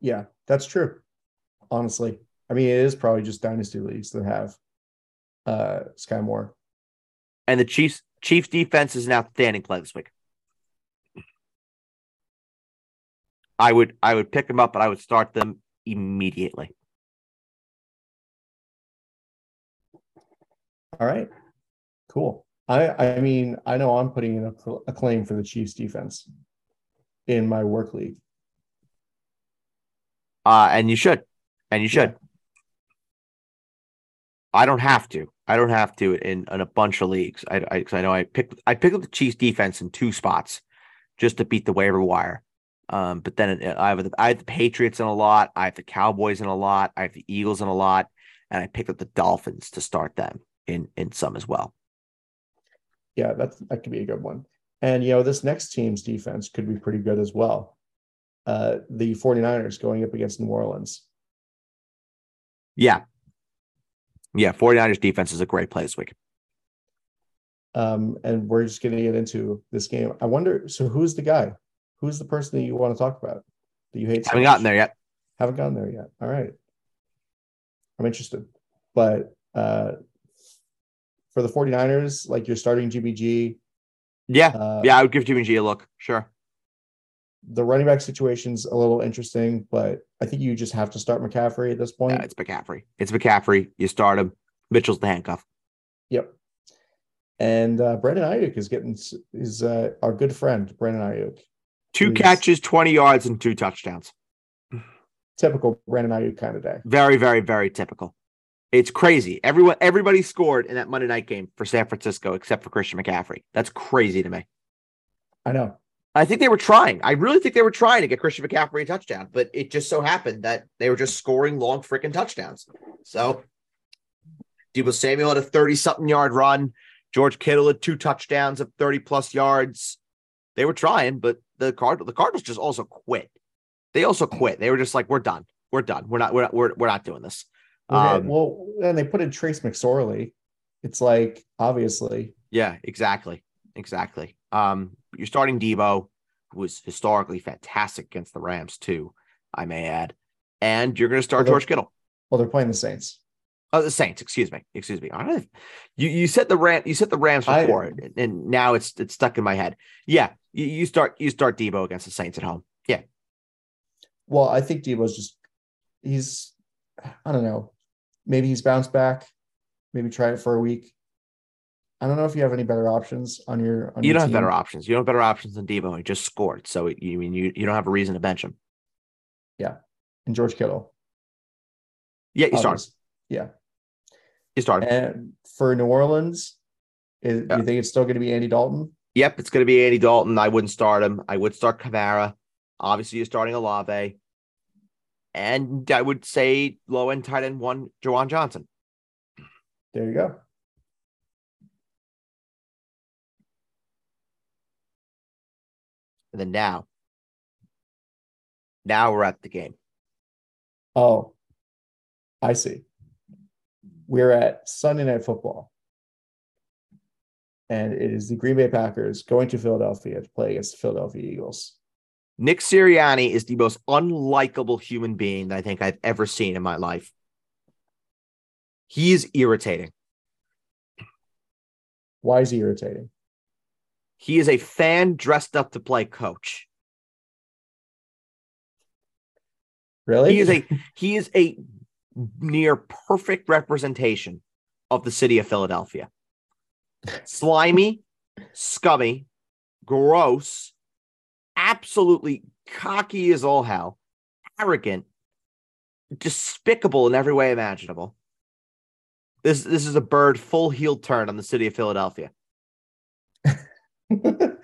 Yeah, that's true. Honestly, I mean, it is probably just dynasty leagues that have uh, Skyy Moore. And the Chiefs Chiefs defense is an outstanding play this week. I would I would pick them up, but I would start them immediately. All right, cool. I I mean, I know I'm putting in a, a claim for the Chiefs defense in my work league. Uh, and you should, and you should. I don't have to. I don't have to in, in a bunch of leagues. I, I, I know I picked I picked up the Chiefs defense in two spots just to beat the waiver wire. Um, but then I have the, I have the Patriots in a lot. I have the Cowboys in a lot. I have the Eagles in a lot. and I picked up the Dolphins to start them in in some as well. Yeah, that's that could be a good one. And you know, this next team's defense could be pretty good as well. Uh, the 49ers going up against New Orleans. Yeah. Yeah, 49ers defense is a great play this week. Um, and we're just getting it into this game. I wonder, so who's the guy? Who's the person that you want to talk about that you hate? So Haven't much? gotten there yet. Haven't gotten there yet. All right. I'm interested. But uh, for the 49ers, like you're starting GBG. Yeah. Uh, yeah, I would give GBG a look. Sure. The running back situation's a little interesting, but I think you just have to start McCaffrey at this point. Yeah, it's McCaffrey. It's McCaffrey. You start him. Mitchell's the handcuff. Yep. And uh, Brandon Aiyuk is getting is uh, our good friend Brandon Aiyuk. Two catches, twenty yards, and two touchdowns. Typical Brandon Aiyuk kind of day. Very, very, very typical. It's crazy. Everyone, everybody scored in that Monday night game for San Francisco except for Christian McCaffrey. That's crazy to me. I know. I think they were trying. I really think they were trying to get Christian McCaffrey a touchdown, but it just so happened that they were just scoring long freaking touchdowns. So Deebo Samuel had a 30 something yard run. George Kittle had two touchdowns of 30 plus yards. They were trying, but the Card the Cardinals just also quit. They also quit. They were just like, we're done. We're done. We're not, we're not, we're, we're not doing this. Okay. Um, well, and they put in Trace McSorley. It's like obviously. Yeah, exactly. Exactly. Um, you're starting Deebo, who was historically fantastic against the Rams, too, I may add. And you're going to start well, George Kittle. Well, they're playing the Saints. Oh, the Saints. Excuse me. Excuse me. You you said the Ram. You said the Rams before, I, and now it's it's stuck in my head. Yeah, you, you start you start Deebo against the Saints at home. Yeah. Well, I think Deebo's just he's I don't know maybe he's bounced back. Maybe try it for a week. I don't know if you have any better options on your. On you your don't team. have better options. You don't have better options than Deebo. He just scored, so you mean you you don't have a reason to bench him. Yeah, and George Kittle. Yeah, you start. Yeah, you start. And for New Orleans, is, yeah. you think it's still going to be Andy Dalton? Yep, it's going to be Andy Dalton. I wouldn't start him. I would start Kamara. Obviously, you're starting Olave. And I would say low end tight end one, Juwan Johnson. There you go. And then now, now we're at the game. Oh, I see. We're at Sunday Night Football. And it is the Green Bay Packers going to Philadelphia to play against the Philadelphia Eagles. Nick Sirianni is the most unlikable human being that I think I've ever seen in my life. He is irritating. Why is he irritating? He is a fan dressed up to play coach. Really? He is a he is a near perfect representation of the city of Philadelphia. Slimy, scummy, gross, absolutely cocky as all hell, arrogant, despicable in every way imaginable. This this is a bird full heel turn on the city of Philadelphia.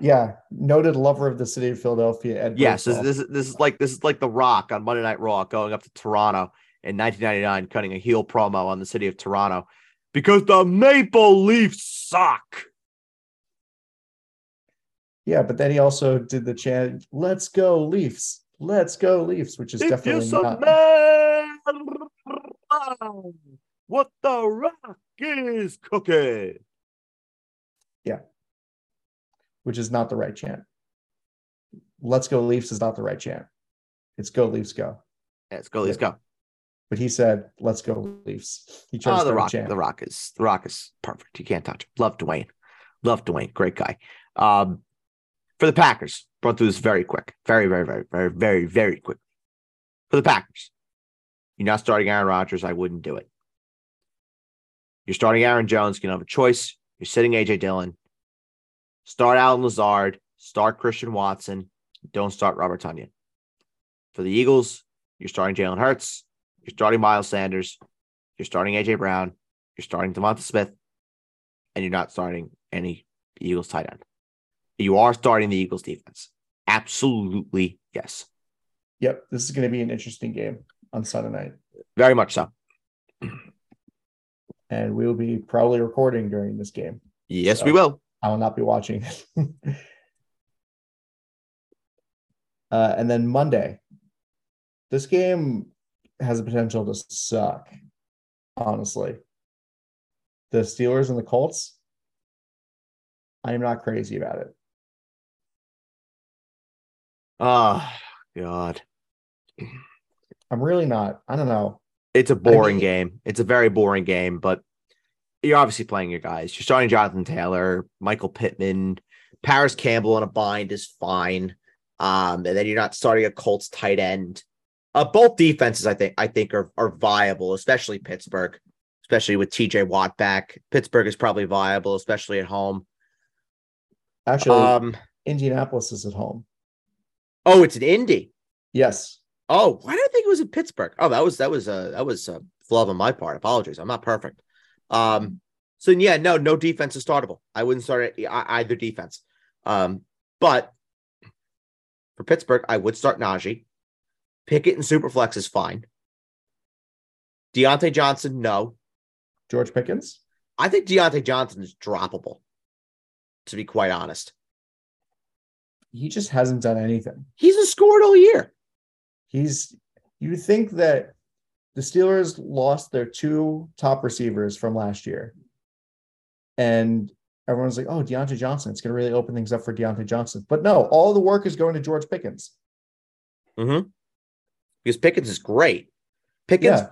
yeah, noted lover of the city of Philadelphia. Ed yes, this, this, this is like this is like the Rock on Monday Night Raw going up to Toronto in 1999, cutting a heel promo on the city of Toronto because the Maple Leafs suck. Yeah, but then he also did the chant, "Let's go Leafs, let's go Leafs," which is if definitely not. Man, what the rock is cooking. Which is not the right chant. "Let's go Leafs" is not the right chant. It's "Go Leafs, go." Yeah, it's "Go Leafs, go." But he said, "Let's go Leafs." He chose oh, the rock. Chant. The rock is the rock is perfect. You can't touch. Him. Love Dwayne. Love Dwayne. Great guy. Um, for the Packers. Run through this very quick, very, very, very, very, very, very quick. For the Packers, you're not starting Aaron Rodgers. I wouldn't do it. You're starting Aaron Jones. You don't have a choice. You're sitting AJ Dillon. Start Allen Lazard. Start Christian Watson. Don't start Robert Tonyan. For the Eagles, you're starting Jalen Hurts. You're starting Miles Sanders. You're starting AJ Brown. You're starting Devonta Smith. And you're not starting any Eagles tight end. You are starting the Eagles defense. Absolutely, yes. Yep. This is going to be an interesting game on Sunday night. Very much so. And we will be probably recording during this game. Yes, So- we will. I will not be watching. uh, and then Monday, this game has the potential to suck. Honestly, the Steelers and the Colts. I am not crazy about it. Oh God. I'm really not. I don't know. It's a boring mean- game. It's a very boring game, but you're obviously playing your guys. You're starting Jonathan Taylor, Michael Pittman, Parris Campbell in a bind is fine. Um, and then you're not starting a Colts tight end. Uh, both defenses, I think, I think are are viable, especially Pittsburgh, especially with TJ Watt back. Pittsburgh is probably viable, especially at home. Actually, Um, Indianapolis is at home. oh, it's an Indy. Yes. Oh, why did I think it was in Pittsburgh? Oh, that was that was a that was a flub on my part. Apologies, I'm not perfect. Um, so yeah, no, no defense is startable. I wouldn't start either defense. Um, but for Pittsburgh, I would start Najee. Pickett and Superflex is fine. Diontae Johnson, no. George Pickens. I think Diontae Johnson is droppable. To be quite honest, He just hasn't done anything. he's a scored all year. He's you think that the Steelers lost their two top receivers from last year. And everyone's like, oh, Diontae Johnson, it's going to really open things up for Diontae Johnson. But no, all the work is going to George Pickens. Mm-hmm. Because Pickens is great. Pickens, Yeah.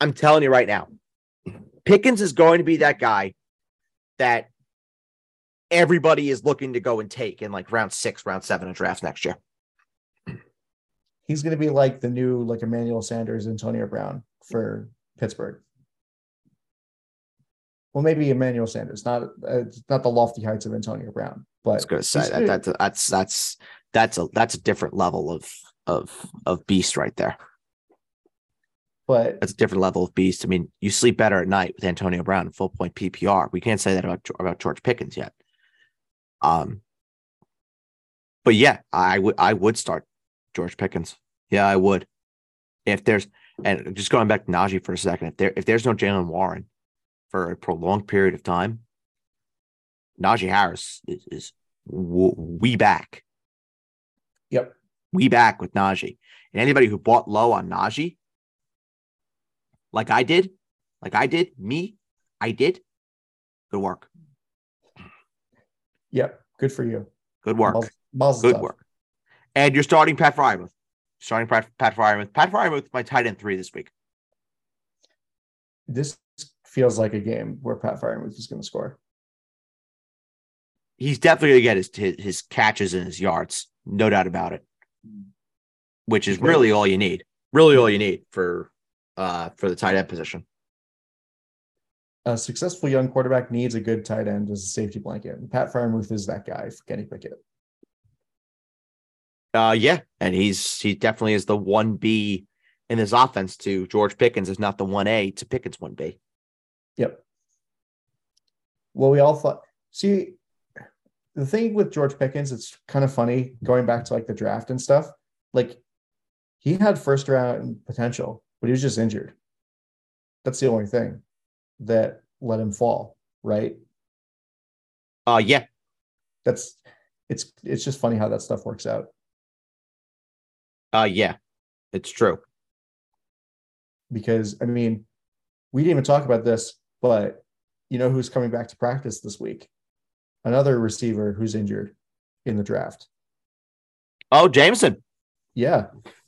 I'm telling you right now, Pickens is going to be that guy that everybody is looking to go and take in like round six, round seven of drafts next year. He's going to be like the new, like Emmanuel Sanders, Antonio Brown for Pittsburgh. Well, maybe Emmanuel Sanders, not uh, not the lofty heights of Antonio Brown, but I was going to say that, that's that's that's that's a that's a different level of of of beast right there. but That's a different level of beast. I mean, you sleep better at night with Antonio Brown and full point PPR. We can't say that about about George Pickens yet. Um, but yeah, I would I would start George Pickens. Yeah, I would. If there's and just going back to Najee for a second, if there if there's no Jaylen Warren for a prolonged period of time, Najee Harris is, is we back. yep, We back with Najee. And anybody who bought low on Najee, like I did, like I did, me, I did. Good work. yep, good for you. Good work. Good work. And you're starting Pat Freiermuth. Starting Pat, Pat Freiermuth. Pat Freiermuth, my tight end three this week. This feels like a game where Pat Freiermuth is going to score. He's definitely going to get his, his his catches and his yards, no doubt about it. Which is really all you need. Really all you need for uh for the tight end position. A successful young quarterback needs a good tight end as a safety blanket. And Pat Freiermuth is that guy for Kenny Pickett. Uh, yeah, and he's he definitely is the one B in this offense to George Pickens is not the one A to Pickens one B. Yep. Well, we all thought. See, the thing with George Pickens, it's kind of funny going back to like the draft and stuff. Like, he had first round potential, but he was just injured. That's the only thing that let him fall, right? Uh, yeah, That's it's it's just funny how that stuff works out. Uh, yeah, it's true. because I mean, we didn't even talk about this, but you know who's coming back to practice this week? Another receiver who's injured in the draft. Oh, Jameson, Yeah,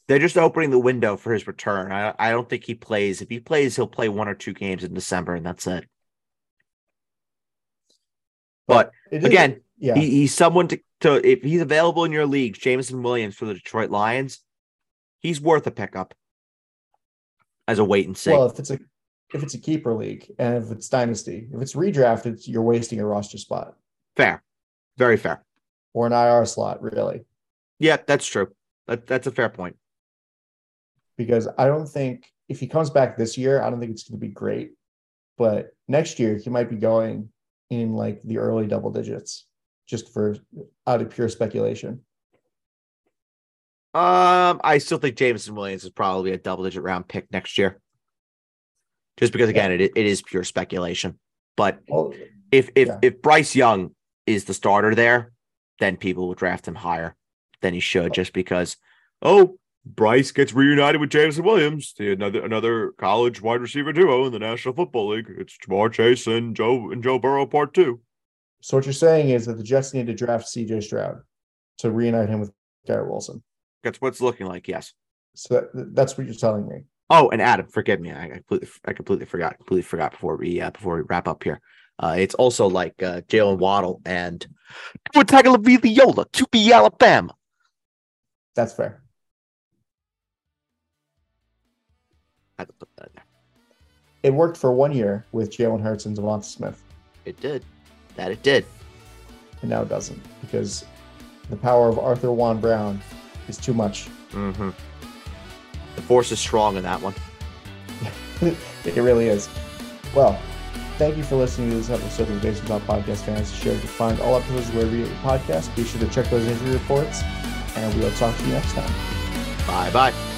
they're just opening the window for his return. I I don't think he plays. If he plays, he'll play one or two games in December, and that's it. But it is- again, yeah, he, he's someone to, to if he's available in your leagues, Jameson Williams for the Detroit Lions, he's worth a pickup as a wait and see. well, if it's a if it's a keeper league and if it's dynasty, if it's redraft, it's you're wasting a roster spot fair, very fair. or an IR slot, really, Yeah, that's true. That, that's a fair point. because I don't think if he comes back this year, I don't think it's going to be great, but next year he might be going in like the early double digits, just for out of pure speculation. Um, I still think Jameson Williams is probably a double digit round pick next year. just because again it, it is pure speculation. But if if Yeah. if Bryce Young is the starter there, then people will draft him higher than he should, just because. Oh, Bryce gets reunited with Jameson Williams, the another another college wide receiver duo in the National Football League. It's Ja'Marr Chase and Joe and Joe Burrow part two. so what you're saying is that the Jets need to draft CJ Stroud to reunite him with Garrett Wilson. That's what's looking like. Yes. So that, that's what you're telling me. Oh, and Adam, forgive me. I completely, I completely forgot. Completely forgot before we, uh, before we wrap up here. Uh, it's also like uh, Jaylen Waddle and Tagovailoa to be Alabama. That's fair. I had to put that in there. It worked for one year with Jalen Hurts and Devonta Smith, It did. That it did. and now it doesn't because the power of Arthur Juan Brown is too much. Mm-hmm. The force is strong in that one. it really is. Well, thank you for listening to this episode of the Baseball Talk Podcast Fantasy Show. You can find all episodes wherever you get your podcast. Be sure to check those injury reports, and we will talk to you next time. Bye bye.